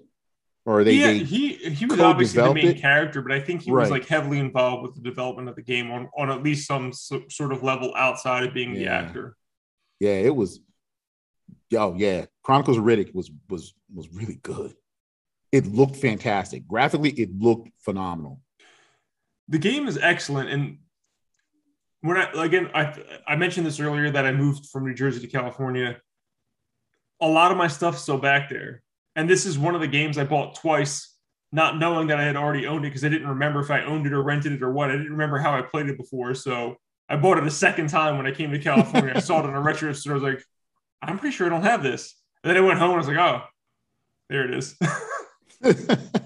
S3: or they,
S2: yeah,
S3: they
S2: he he was obviously the main
S3: it.
S2: character, but I think he was like heavily involved with the development of the game on on at least some so, sort of level outside of being the actor.
S3: yeah, it was. Oh yeah, Chronicles of Riddick was was was really good. It looked fantastic. Graphically, it looked phenomenal.
S2: the game is excellent and when i again i i mentioned this earlier that i moved from new jersey to california a lot of my stuff's still back there and this is one of the games i bought twice not knowing that i had already owned it because i didn't remember if i owned it or rented it or what i didn't remember how i played it before so i bought it a second time when i came to california i saw it in a retro store i was like i'm pretty sure i don't have this and then i went home and i was like oh there it is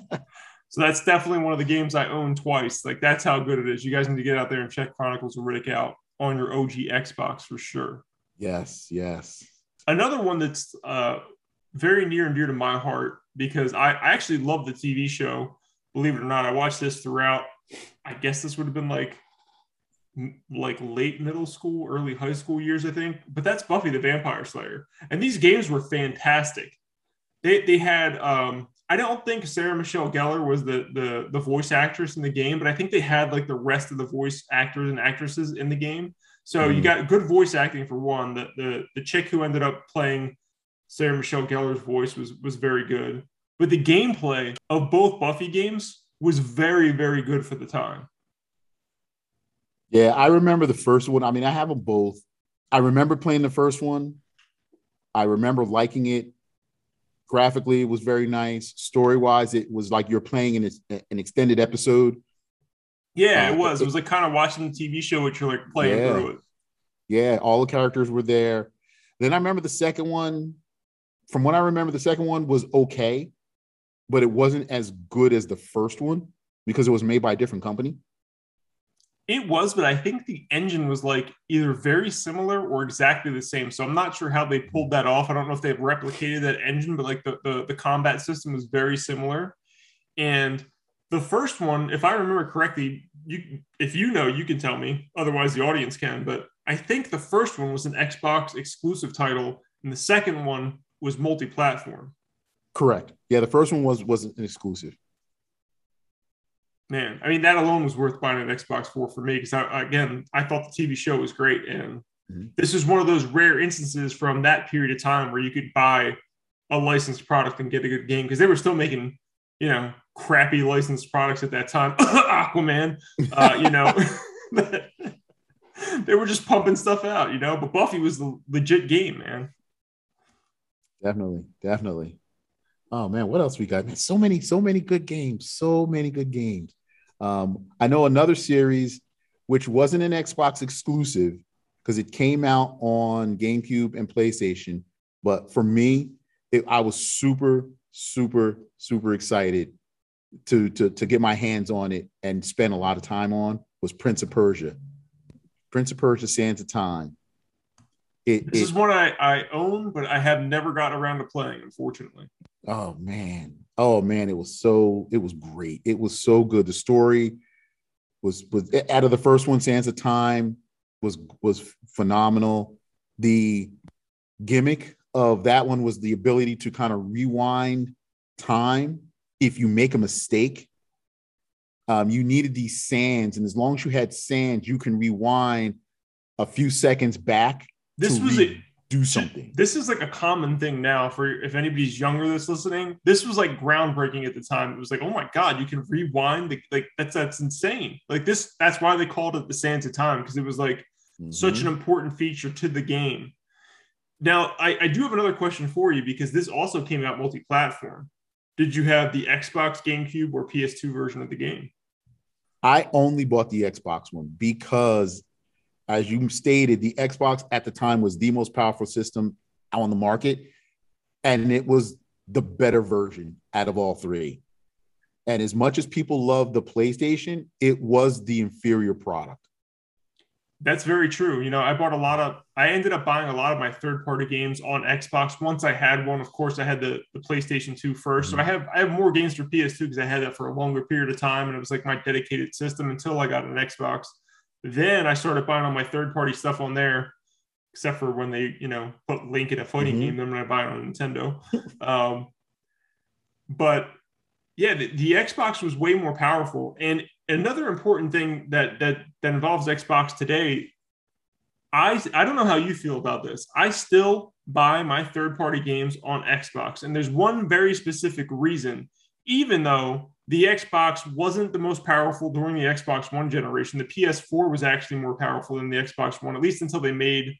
S2: So that's definitely one of the games I own twice. Like that's how good it is. You guys need to get out there and check Chronicles of Riddick out on your OG Xbox for sure.
S3: yes, yes.
S2: Another one that's uh, very near and dear to my heart because I, I actually love the TV show. Believe it or not, I watched this throughout. I guess this would have been like like late middle school, early high school years, I think. But that's Buffy the Vampire Slayer, and these games were fantastic. They they had um, I don't think Sarah Michelle Gellar was the the the voice actress in the game, but I think they had like the rest of the voice actors and actresses in the game. So you
S3: Mhm.
S2: got good voice acting for one. The the the chick who ended up playing Sarah Michelle Gellar's voice was was very good. But the gameplay of both Buffy games was very very good for the time.
S3: Yeah, I remember the first one. I mean, I have them both. I remember playing the first one. I remember liking it. Graphically, it was very nice. Story wise, it was like you're playing an, an extended episode.
S2: Yeah,
S3: Uh,
S2: it was.
S3: it-
S2: It was like kind of watching the TV show, which you're like playing
S3: Yeah.
S2: through it.
S3: Yeah, all the characters were there. Then I remember the second one. From what I remember, the second one was okay, but it wasn't as good as the first one because it was made by a different company.
S2: It was, but I think the engine was like either very similar or exactly the same. So I'm not sure how they pulled that off. I don't know if they've replicated that engine, but like the the, the combat system was very similar. And the first one, if I remember correctly, you if you know, you can tell me. Otherwise, the audience can. But I think the first one was an Xbox exclusive title, and the second one was multi-platform.
S3: Correct. Yeah, the first one was wasn't an exclusive.
S2: Man, I mean that alone was worth buying an Xbox for for me because I, again I thought the TV show was great, and
S3: Mhm.
S2: this is one of those rare instances from that period of time where you could buy a licensed product and get a good game because they were still making you know crappy licensed products at that time. Aquaman, uh, you know, they were just pumping stuff out, you know. But Buffy was the legit game, man.
S3: Definitely, definitely. Oh man, what else we got? Man, so many, so many good games. So many good games. Um, I know another series which wasn't an Xbox exclusive because it came out on GameCube and PlayStation. But for me, it, I was super, super, super excited to, to to get my hands on it and spend a lot of time on was Prince of Persia. Prince of Persia: Sands of Time. It,
S2: This
S3: it-
S2: is one I, I own, but I have never got around to playing, unfortunately.
S3: Oh man. Oh man, it was so it was great. It was so good. The story was was out of the first one, Sands of Time was was phenomenal. The gimmick of that one was the ability to kind of rewind time if you make a mistake. Um, you needed these sands, and as long as you had sands, you can rewind a few seconds back
S2: This was
S3: re-
S2: a
S3: do something.
S2: This is like a common thing now for if anybody's younger that's listening. This was like groundbreaking at the time. It was like, oh my god, you can rewind. The, like that's that's insane. Like this, that's why they called it the Sands of Time because it was like mm-hmm. such an important feature to the game. Now, I, I do have another question for you because this also came out multi-platform. Did you have the Xbox, GameCube, or PS2 version of the game?
S3: I only bought the Xbox one because as you stated, the Xbox at the time was the most powerful system on the market, and it was the better version out of all three. And as much as people love the PlayStation, it was the inferior product.
S2: That's very true. You know, I bought a lot of, I ended up buying a lot of my third party games on Xbox. Once I had one, of course, I had the, the PlayStation 2 1st mm-hmm. So I have, I have more games for PS2 because I had that for a longer period of time. And it was like my dedicated system until I got an Xbox. Then I started buying all my third party stuff on there, except for when they, you know, put Link in a fighting mm-hmm. game. Then when I buy it on Nintendo. um, but yeah, the, the Xbox was way more powerful. And another important thing that that that involves Xbox today, I I don't know how you feel about this. I still buy my third party games on Xbox, and there's one very specific reason. Even though the Xbox wasn't the most powerful during the Xbox One generation, the PS4 was actually more powerful than the Xbox One, at least until they made.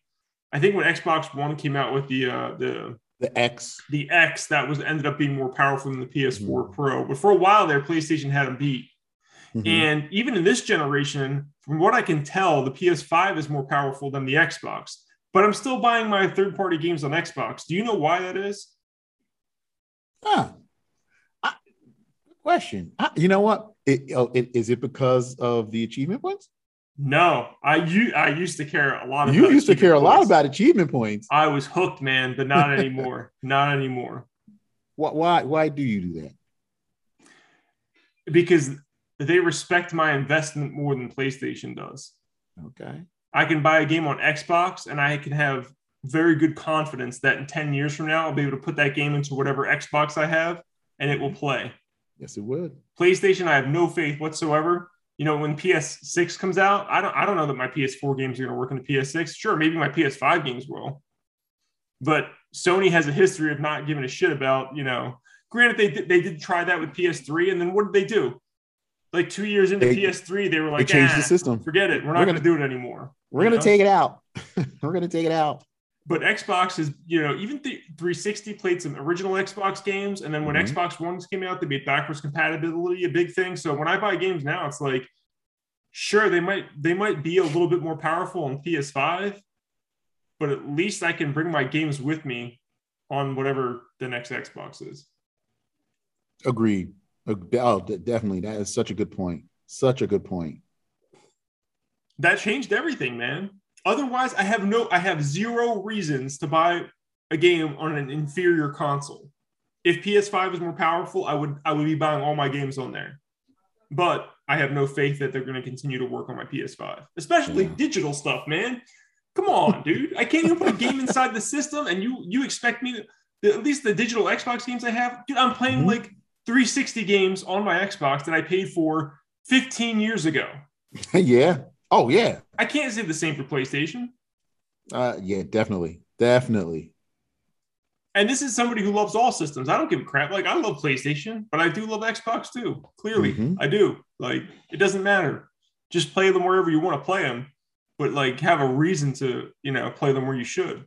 S2: I think when Xbox One came out with the uh, the
S3: the X,
S2: the X that was ended up being more powerful than the PS4 mm-hmm. Pro. But for a while there, PlayStation had them beat. Mm-hmm. And even in this generation, from what I can tell, the PS5 is more powerful than the Xbox. But I'm still buying my third party games on Xbox. Do you know why that is?
S3: Huh. Question. I, you know what? It, oh, it, is it because of the achievement points?
S2: No, I I used to care a lot.
S3: You used to care points. a lot about achievement points.
S2: I was hooked, man, but not anymore. not anymore.
S3: Why, why? Why do you do that?
S2: Because they respect my investment more than PlayStation does.
S3: Okay.
S2: I can buy a game on Xbox and I can have very good confidence that in 10 years from now, I'll be able to put that game into whatever Xbox I have and it will play.
S3: Yes, it would.
S2: PlayStation, I have no faith whatsoever. You know, when PS6 comes out, I don't I don't know that my PS4 games are going to work in the PS6. Sure, maybe my PS5 games will. But Sony has a history of not giving a shit about, you know, granted they did, they did try that with PS3 and then what did they do? like two years into they, PS3, they were like,
S3: they changed ah, the system.
S2: Forget it. We're not going to do it anymore.
S3: We're going to take it out. we're going to take it out.
S2: But Xbox is, you know, even the 360 played some original Xbox games, and then when mm-hmm. Xbox Ones came out, they made backwards compatibility a big thing. So when I buy games now, it's like, sure, they might they might be a little bit more powerful on PS5, but at least I can bring my games with me on whatever the next Xbox is.
S3: Agreed. Oh, definitely. That is such a good point. Such a good point.
S2: That changed everything, man. Otherwise, I have no, I have zero reasons to buy a game on an inferior console. If PS5 is more powerful, I would, I would be buying all my games on there. But I have no faith that they're going to continue to work on my PS5, especially yeah. digital stuff, man. Come on, dude. I can't even put a game inside the system, and you you expect me to at least the digital Xbox games I have, dude. I'm playing mm-hmm. like 360 games on my Xbox that I paid for 15 years ago.
S3: yeah. Oh, yeah.
S2: I can't say the same for PlayStation.
S3: Uh, yeah, definitely. Definitely.
S2: And this is somebody who loves all systems. I don't give a crap. Like, I love PlayStation, but I do love Xbox too. Clearly, mm-hmm. I do. Like, it doesn't matter. Just play them wherever you want to play them, but like, have a reason to, you know, play them where you should.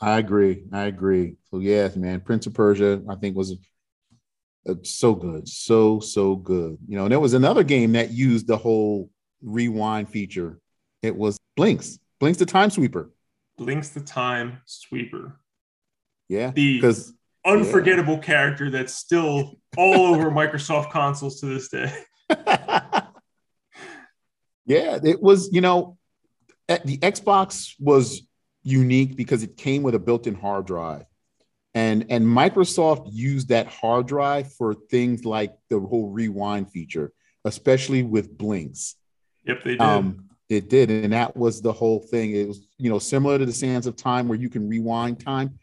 S3: I agree. I agree. So, yes, man. Prince of Persia, I think, was it's so good, so so good. You know, and there was another game that used the whole rewind feature. It was Blinx, Blinx the Time Sweeper.
S2: Blinx the Time Sweeper.
S3: Yeah,
S2: because unforgettable yeah. character that's still all over Microsoft consoles to this day.
S3: yeah, it was. You know, eh, the Xbox was unique because it came with a built-in hard drive and and microsoft used that hard drive for things like the whole rewind feature especially with Blinx
S2: yep they did.
S3: Um, it did and that was the whole thing. It was you know similar to the sands of time where you can rewind time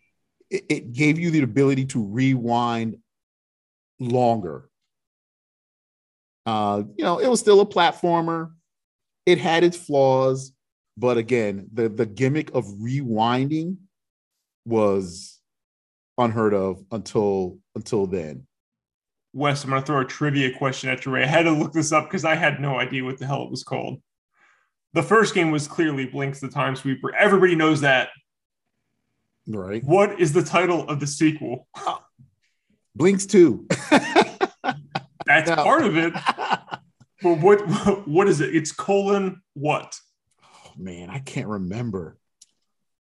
S3: it, it gave you the ability to rewind longer. Uh, you know it was still a platformer. It had its flaws but again the the gimmick of rewinding was unheard of until until then.
S2: Wes, I'm going to throw a trivia question at you. Ray. I had to look this up because I had no idea what the hell it was called. The first game was clearly Blinx the Time Sweeper. Everybody knows that.
S3: Right.
S2: What is the title of the sequel? Blinks
S3: Blinx 2.
S2: That's no. part of it. But what what is it? It's colon what?
S3: Oh, man, I can't remember.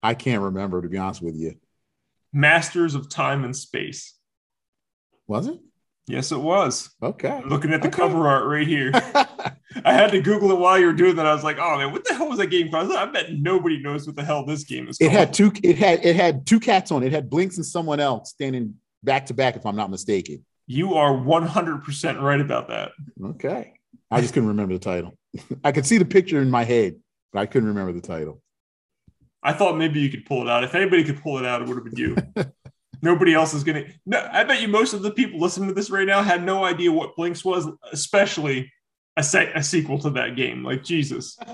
S3: I can't remember to be honest with you.
S2: Masters of Time and Space.
S3: Was it?
S2: Yes, it was.
S3: Okay.
S2: I'm looking at the
S3: Okay.
S2: cover art right here. I had to Google it while you were doing that. I was like, oh man, what the hell was that game called? I bet nobody knows what the hell this game is
S3: it had two. It had it had two cats on it. It had Blinx and someone else standing back to back, if I'm not mistaken.
S2: You are 100% right about that.
S3: Okay. I just couldn't remember the title. I could see the picture in my head, but I couldn't remember the title.
S2: I thought maybe you could pull it out. If anybody could pull it out, it would have been you. Nobody else is gonna. No, I bet you most of the people listening to this right now had no idea what Blinx was, especially a, se- a sequel to that game. Like Jesus.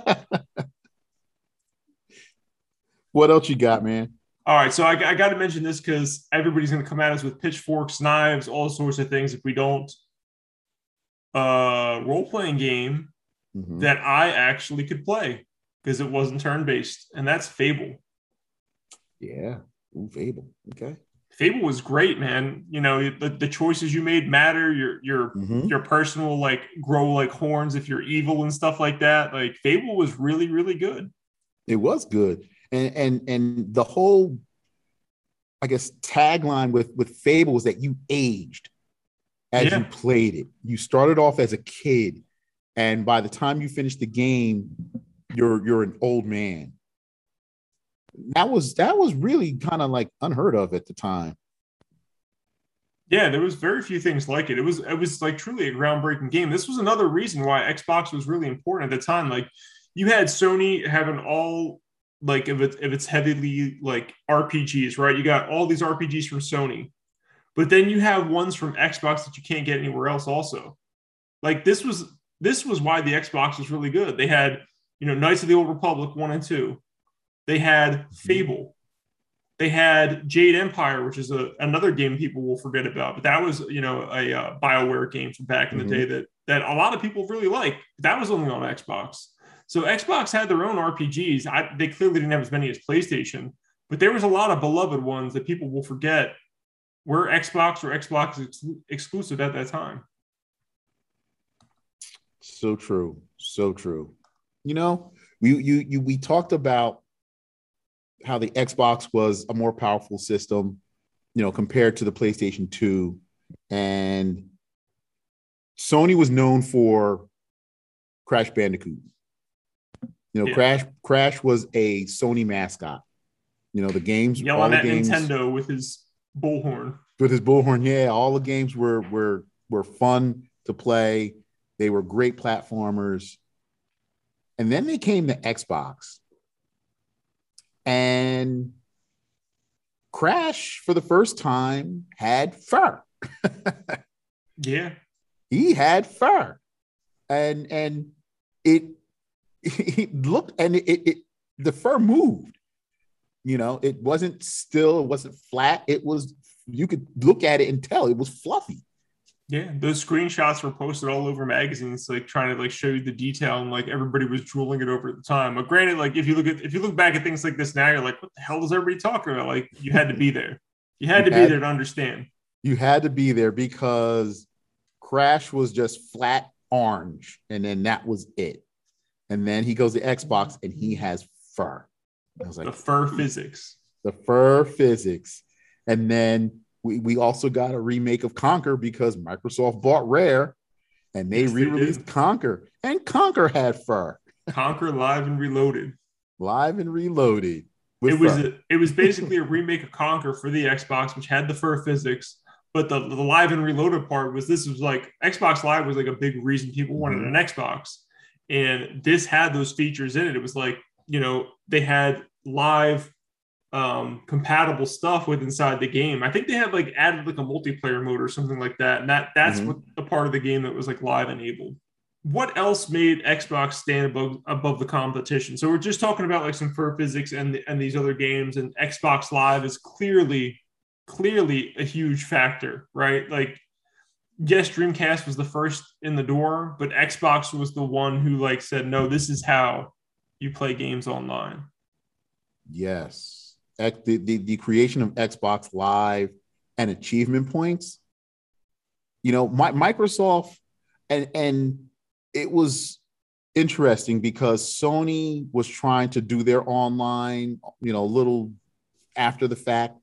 S3: What else you got, man?
S2: All right, so I, I got to mention this because everybody's going to come at us with pitchforks, knives, all sorts of things if we don't. Uh, role playing game
S3: Mhm.
S2: that I actually could play because it wasn't turn based, and that's Fable.
S3: Yeah. Ooh, Fable. Okay.
S2: Fable was great, man. You know the, the choices you made matter. Your your
S3: Mhm.
S2: your personal like grow like horns if you're evil and stuff like that. Like Fable was really really good.
S3: It was good. And and and the whole I guess tagline with with Fable was that you aged as
S2: Yeah.
S3: you played it. You started off as a kid and by the time you finished the game you're you're an old man. That was that was really kind of like unheard of at the time.
S2: Yeah, there was very few things like it. It was it was like truly a groundbreaking game. This was another reason why Xbox was really important at the time. Like you had Sony having all like if it's if it's heavily like RPGs, right? You got all these RPGs from Sony, but then you have ones from Xbox that you can't get anywhere else. Also, like this was this was why the Xbox was really good. They had you know Knights of the Old Republic one and two. They had Fable. They had Jade Empire, which is a, another game people will forget about, but that was you know a uh, Bioware game from back in
S3: Mhm.
S2: the day that that a lot of people really like. That was only on Xbox. So Xbox had their own RPGs. I, they clearly didn't have as many as PlayStation, but there was a lot of beloved ones that people will forget were Xbox or Xbox ex- exclusive at that time.
S3: So true. So true. You know, we you you we talked about how the Xbox was a more powerful system, you know, compared to the PlayStation 2 and Sony was known for Crash Bandicoot. You know,
S2: Yeah.
S3: Crash Crash was a Sony mascot. You know, the games all
S2: Yelling
S3: the
S2: at
S3: games
S2: Nintendo with his bullhorn.
S3: with his bullhorn. Yeah, all the games were were were fun to play. They were great platformers. And then they came to Xbox. And Crash for the first time had fur.
S2: Yeah.
S3: he had fur. And and it, it looked and it, it the fur moved. You know, it wasn't still, it wasn't flat. It was you could look at it and tell it was fluffy.
S2: Yeah, those screenshots were posted all over magazines, like trying to like show you the detail, and like everybody was drooling it over at the time. But granted, like if you look at if you look back at things like this now, you're like, what the hell is everybody talking about? Like you had to be there, you had to
S3: You
S2: be there to understand.
S3: You had to be there because Crash was just flat orange, and then that was it. And then he goes to Xbox and he has fur. I was like,
S2: The fur hmm. physics.
S3: the fur physics. And then we, we also got a remake of Conker because Microsoft bought Rare and they
S2: Yes,
S3: re-released
S2: did.
S3: Conker. And Conker had fur.
S2: Conker Live and Reloaded.
S3: Live and reloaded.
S2: It was a, it was basically a remake of Conker for the Xbox, which had the fur physics. But the, the live and reloaded part was this was like Xbox Live was like a big reason people wanted mm-hmm. an Xbox. And this had those features in it. It was like, you know, they had live um compatible stuff with inside the game. I think they had like added like a multiplayer mode or something like that. And that that's
S3: Mhm.
S2: what the part of the game that was like live enabled. What else made Xbox stand above above the competition? So we're just talking about like some fur physics and and these other games, and Xbox Live is clearly clearly a huge factor, right? Like yes, Dreamcast was the first in the door, but Xbox was the one who like said, no, this is how you play games online.
S3: Yes. The, the, the creation of Xbox Live and achievement points. You know, my, Microsoft and and it was interesting because Sony was trying to do their online, you know, little after the fact,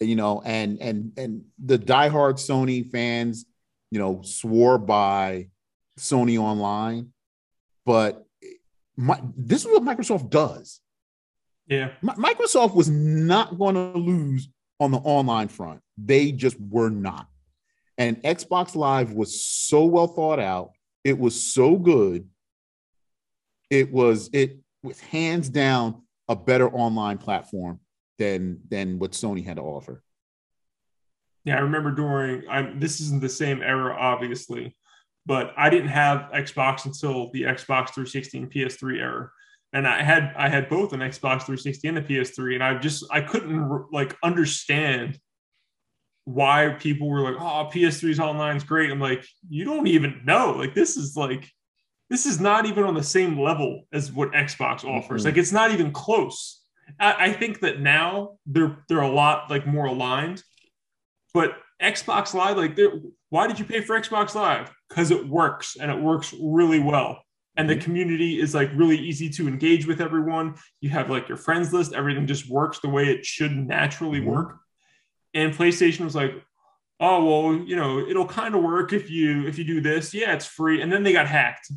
S3: you know, and and and the diehard Sony fans, you know, swore by Sony Online, but eh, my, this is what Microsoft does.
S2: Yeah,
S3: Microsoft was not going to lose on the online front. They just were not. And Xbox Live was so well thought out. It was so good. It was it was hands down a better online platform than than what Sony had to offer.
S2: Yeah, I remember during I'm this isn't the same era, obviously, but I didn't have Xbox until the Xbox 360 and PS3 era. And I had I had both an Xbox 360 and a PS3, and I just I couldn't like understand why people were like, "Oh, PS3's online is great." I'm like, you don't even know. Like this is like this is not even on the same level as what Xbox offers. Mm-hmm. Like it's not even close. I, I think that now they're they're a lot like more aligned, but Xbox Live, like, why did you pay for Xbox Live? Because it works and it works really well. And the community is like really easy to engage with everyone. You have like your friends list, everything just works the way it should naturally mm-hmm. work and PlayStation was like, oh well, you know, it'll kind of work if you if you do this. Yeah, it's free. And then they got hacked.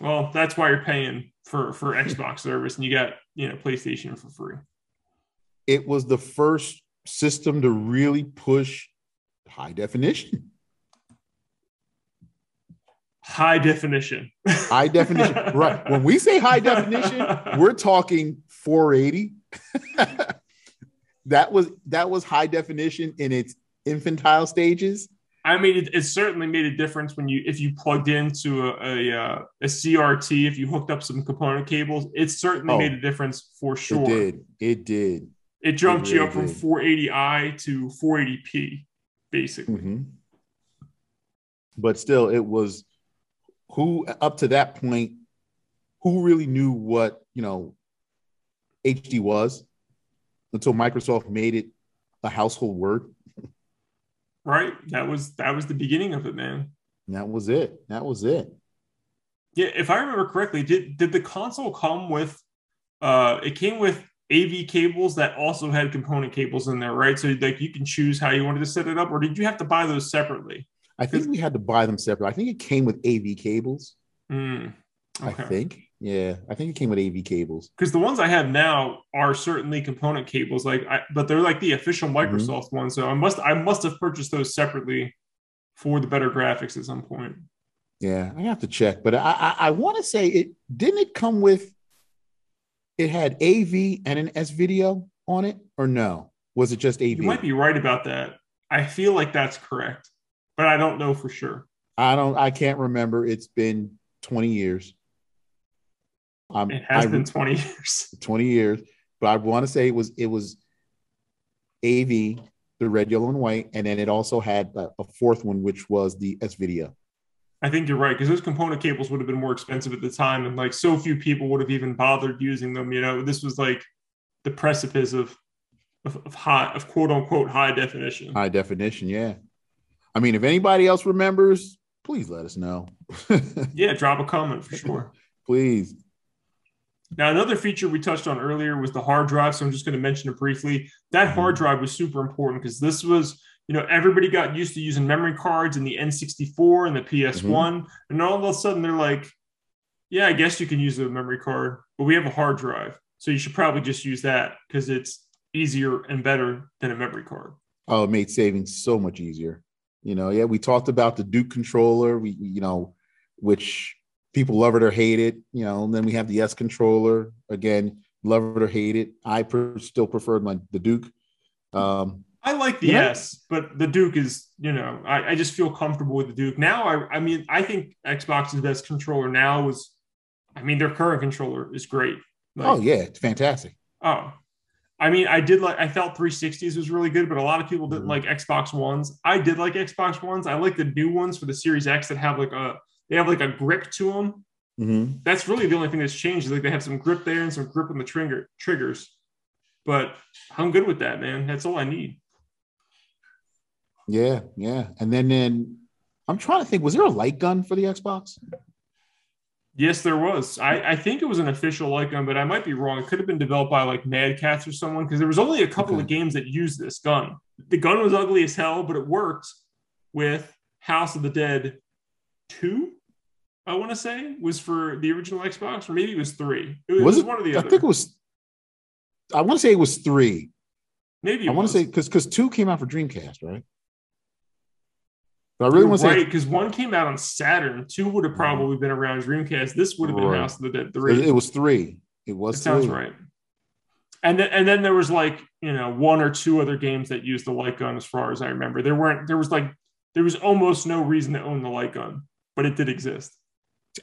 S2: Well, that's why you're paying for for Xbox service, and you got you know PlayStation for free.
S3: It was the first system to really push high definition.
S2: High definition.
S3: High definition. right. When we say high definition, we're talking 480 that was that was high definition in its infantile stages.
S2: I mean, it, it, certainly made a difference when you if you plugged into a a, uh, a CRT, if you hooked up some component cables, it certainly oh, made a difference for sure.
S3: It did. It did.
S2: It jumped it really you up from 480i to 480p, basically. Mm-hmm.
S3: But still, it was who up to that point, who really knew what you know HD was until Microsoft made it a household word.
S2: Right. That was that was the beginning of it, man.
S3: That was it. That was it.
S2: Yeah, if I remember correctly, did did the console come with uh it came with AV cables that also had component cables in there, right? So like you can choose how you wanted to set it up, or did you have to buy those separately?
S3: I think we had to buy them separate. I think it came with AV cables.
S2: Mm,
S3: okay. I think. Yeah, I think it came with AV cables.
S2: Because the ones I have now are certainly component cables, like, I, but they're like the official mm-hmm. Microsoft mm-hmm. ones. So I must, I must have purchased those separately for the better graphics at some point.
S3: Yeah, I have to check, but I, I, I want to say it didn't it come with. It had AV and an S video on it, or no? Was it just AV?
S2: You might be right about that. I feel like that's correct, but I don't know for sure.
S3: I don't. I can't remember. It's been twenty years.
S2: Um, it has I, been 20 years.
S3: 20 years. But I want to say it was it was AV, the red, yellow, and white, and then it also had a, a fourth one, which was the S video.
S2: I think you're right because those component cables would have been more expensive at the time, and like so few people would have even bothered using them. You know, this was like the precipice of of, of high of quote unquote high definition.
S3: High definition, yeah. I mean, if anybody else remembers, please let us know.
S2: yeah, drop a comment for sure.
S3: please.
S2: Now, another feature we touched on earlier was the hard drive. So I'm just going to mention it briefly. That mm-hmm. hard drive was super important because this was, you know, everybody got used to using memory cards in the N64 and the PS1. Mm-hmm. And all of a sudden they're like, yeah, I guess you can use a memory card, but we have a hard drive. So you should probably just use that because it's easier and better than a memory card.
S3: Oh, it made saving so much easier. You know, yeah, we talked about the Duke controller, we, you know, which people love it or hate it. You know, and then we have the S controller again, love it or hate it. I per- still preferred my the Duke. Um,
S2: I like the S, but the Duke is, you know, I, I just feel comfortable with the Duke. Now, I, I mean, I think Xbox's best controller now was, I mean, their current controller is great.
S3: Like, oh yeah, it's fantastic.
S2: Oh, I mean, I did like I felt 360s was really good, but a lot of people didn't mm-hmm. like Xbox Ones. I did like Xbox Ones. I like the new ones for the Series X that have like a they have like a grip to them. Mm-hmm. That's really the only thing that's changed. Like they have some grip there and some grip on the trigger triggers. But I'm good with that, man. That's all I need.
S3: Yeah, yeah. And then then I'm trying to think, was there a light gun for the Xbox?
S2: Yes, there was. I, I think it was an official light gun, but I might be wrong. It could have been developed by like Mad Catz or someone because there was only a couple
S3: Okay.
S2: of games that used this gun. The gun was ugly as hell, but it worked with House of the Dead 2, I want to say, was for the original Xbox, or maybe it was three. It was,
S3: Was it?
S2: one of the
S3: I
S2: other.
S3: think it was. I want to say it was three.
S2: maybe it
S3: I want
S2: was.
S3: to say because because two came out for Dreamcast, right? I really
S2: You're
S3: want to
S2: right
S3: say
S2: because one came out on Saturn, two would have probably been around Dreamcast. This would have been
S3: Right.
S2: House of the Dead three.
S3: it was three. It was.
S2: That sounds right. And then and then there was like you know one or two other games that used the light gun, as far as I remember. There weren't. There was like there was almost no reason to own the light gun, but it did exist.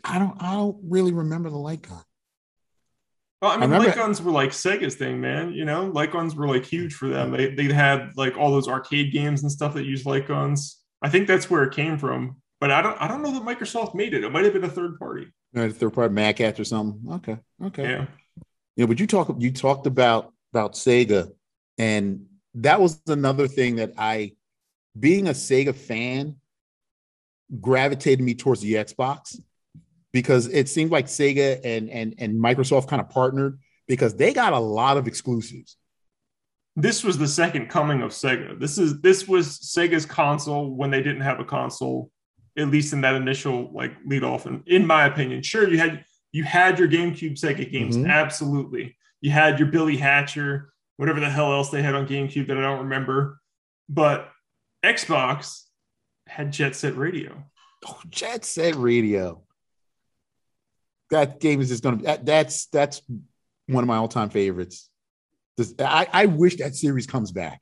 S3: I don't. I don't really remember the light gun.
S2: Well, I mean,
S3: remember-
S2: light guns were like Sega's thing, man. You know, light guns were like huge for them. They they had like all those arcade games and stuff that used light guns. I think that's where it came from. But I don't I don't know that Microsoft made it. It might have been a third party.
S3: Uh, right, third party Mad Catz or something. Okay. Okay.
S2: Yeah.
S3: You know, but you talk you talked about about Sega, and that was another thing that I, being a Sega fan, gravitated me towards the Xbox because it seemed like Sega and and and Microsoft kind of partnered because they got a lot of exclusives.
S2: This was the second coming of Sega. This is this was Sega's console when they didn't have a console, at least in that initial like lead off. And in my opinion, sure you had you had your GameCube Sega games,
S3: Mhm.
S2: absolutely. You had your Billy Hatcher, whatever the hell else they had on GameCube that I don't remember. But Xbox had Jet Set Radio.
S3: Oh, Jet Set Radio. That game is just gonna that, that's that's one of my all-time favorites. This, I, I wish that series comes back.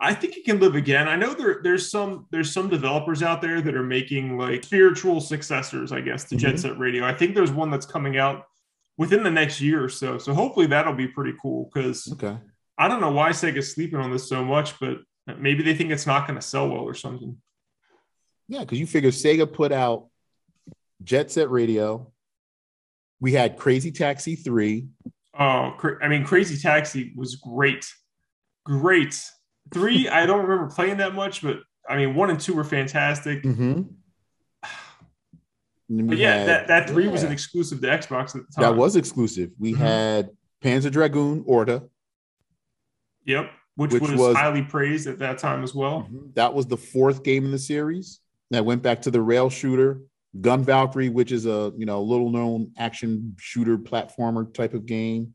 S2: I think it can live again. I know there there's some there's some developers out there that are making like spiritual successors, I guess, to Jet
S3: Mhm.
S2: Set Radio. I think there's one that's coming out within the next year or so. So hopefully that'll be pretty cool because
S3: Okay.
S2: I don't know why Sega's sleeping on this so much, but maybe they think it's not going to sell well or something.
S3: Yeah, because you figure Sega put out Jet Set Radio. We had Crazy Taxi 3.
S2: Oh, I mean, Crazy Taxi was great, great. Three, I don't remember playing that much, but I mean, one and two were fantastic.
S3: Mm-hmm.
S2: But yeah, that, that three was an exclusive to Xbox at the time.
S3: that was exclusive. We
S2: Mhm.
S3: had Panzer Dragoon Orta.
S2: Yep, which,
S3: Which
S2: was,
S3: was-
S2: highly praised at that time as well.
S3: That was the fourth game in the series. That went back to the rail shooter, Gun Valkyrie, which is a you know little known action shooter platformer type of game.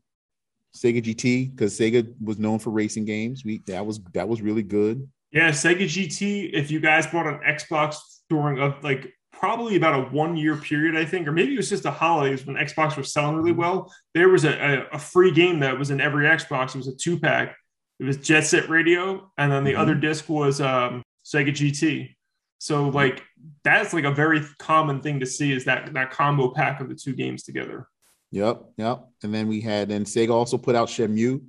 S3: Sega GT, because Sega was known for racing games. We that was that was really good.
S2: Yeah, Sega GT. If you guys bought an Xbox during a like probably about a one year period, I think, or maybe it was just the holidays when Xbox was selling really well. There was a, a, a free game that was in every Xbox. It was a two pack. It was Jet Set Radio, and then the
S3: Mhm.
S2: other disc was um, Sega GT. So mm-hmm. like that's like a very common thing to see is that that combo pack of the two games together.
S3: Yep, yep. And then we had and Sega also put out Shenmue,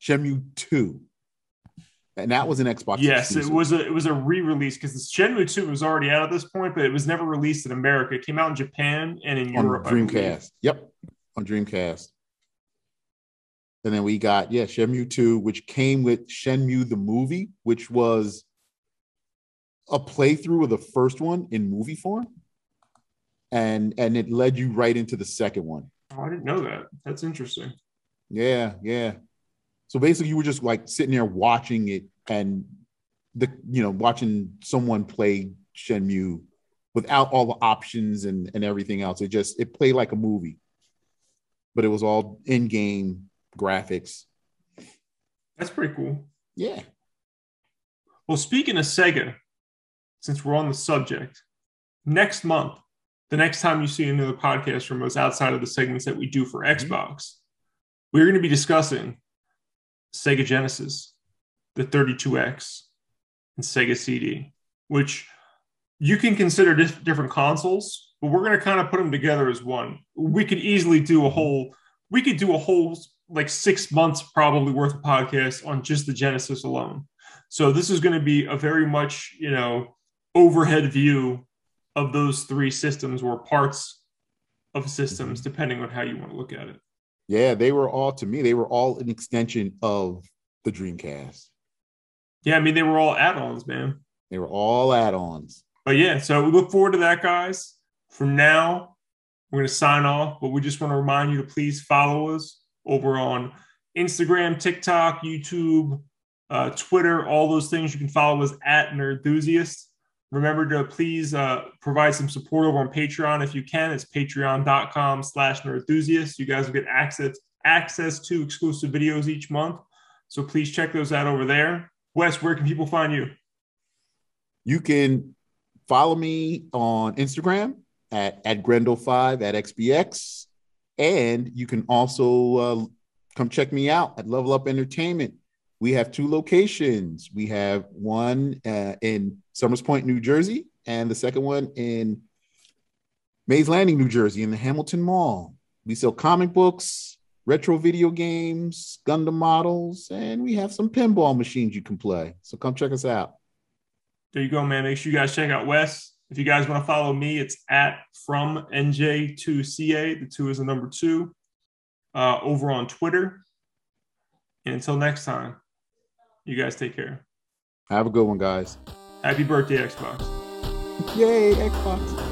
S3: Shenmue Two, and that was an Xbox.
S2: Yes,
S3: exclusive.
S2: it was a it was a re-release because Shenmue 2 was already out at this point, but it was never released in America. It came out in Japan and in
S3: on
S2: Europe.
S3: Dreamcast. Yep, on Dreamcast. And then we got yeah Shenmue Two, which came with Shenmue the movie, which was a playthrough of the first one in movie form, and and it led you right into the second one.
S2: Oh, I didn't know that. That's interesting.
S3: Yeah, yeah. So basically, you were just like sitting there watching it, and the you know watching someone play Shenmue without all the options and and everything else. It just it played like a movie, but it was all in game graphics.
S2: That's pretty cool.
S3: Yeah.
S2: Well, speaking of Sega, since we're on the subject, next month, the next time you see another podcast from us outside of the segments that we do for mm-hmm. Xbox, we're going to be discussing Sega Genesis, the 32X, and Sega CD, which you can consider dif- different consoles, but we're going to kind of put them together as one. We could easily do a whole, we could do a whole like six months probably worth of podcasts on just the Genesis alone. So this is going to be a very much, you know, overhead view of those three systems or parts of systems, depending on how you want to look at it.
S3: Yeah, they were all to me, they were all an extension of the Dreamcast.
S2: Yeah, I mean, they were all add-ons, man.
S3: They were all add-ons.
S2: But yeah, so we look forward to that, guys. From now, we're going to sign off, but we just want to remind you to please follow us over on Instagram, TikTok, YouTube, uh, Twitter, all those things. You can follow us at Nerdthusiast. Remember to please uh, provide some support over on Patreon if you can. It's patreon.com slash nerdthusiast. You guys will get access access to exclusive videos each month. So please check those out over there. Wes, where can people find you?
S3: You can follow me on Instagram at, at Grendel5 at XBX. And you can also uh, come check me out at Level Up Entertainment. We have two locations. We have one uh, in Somers Point, New Jersey, and the second one in Mays Landing, New Jersey, in the Hamilton Mall. We sell comic books, retro video games, Gundam models, and we have some pinball machines you can play. So come check us out.
S2: There you go, man. Make sure you guys check out Wes. If you guys want to follow me, it's at from NJ2CA. The two is the number two uh, over on Twitter. And until next time, you guys take care.
S3: Have a good one, guys.
S2: Happy birthday, Xbox.
S3: Yay, Xbox.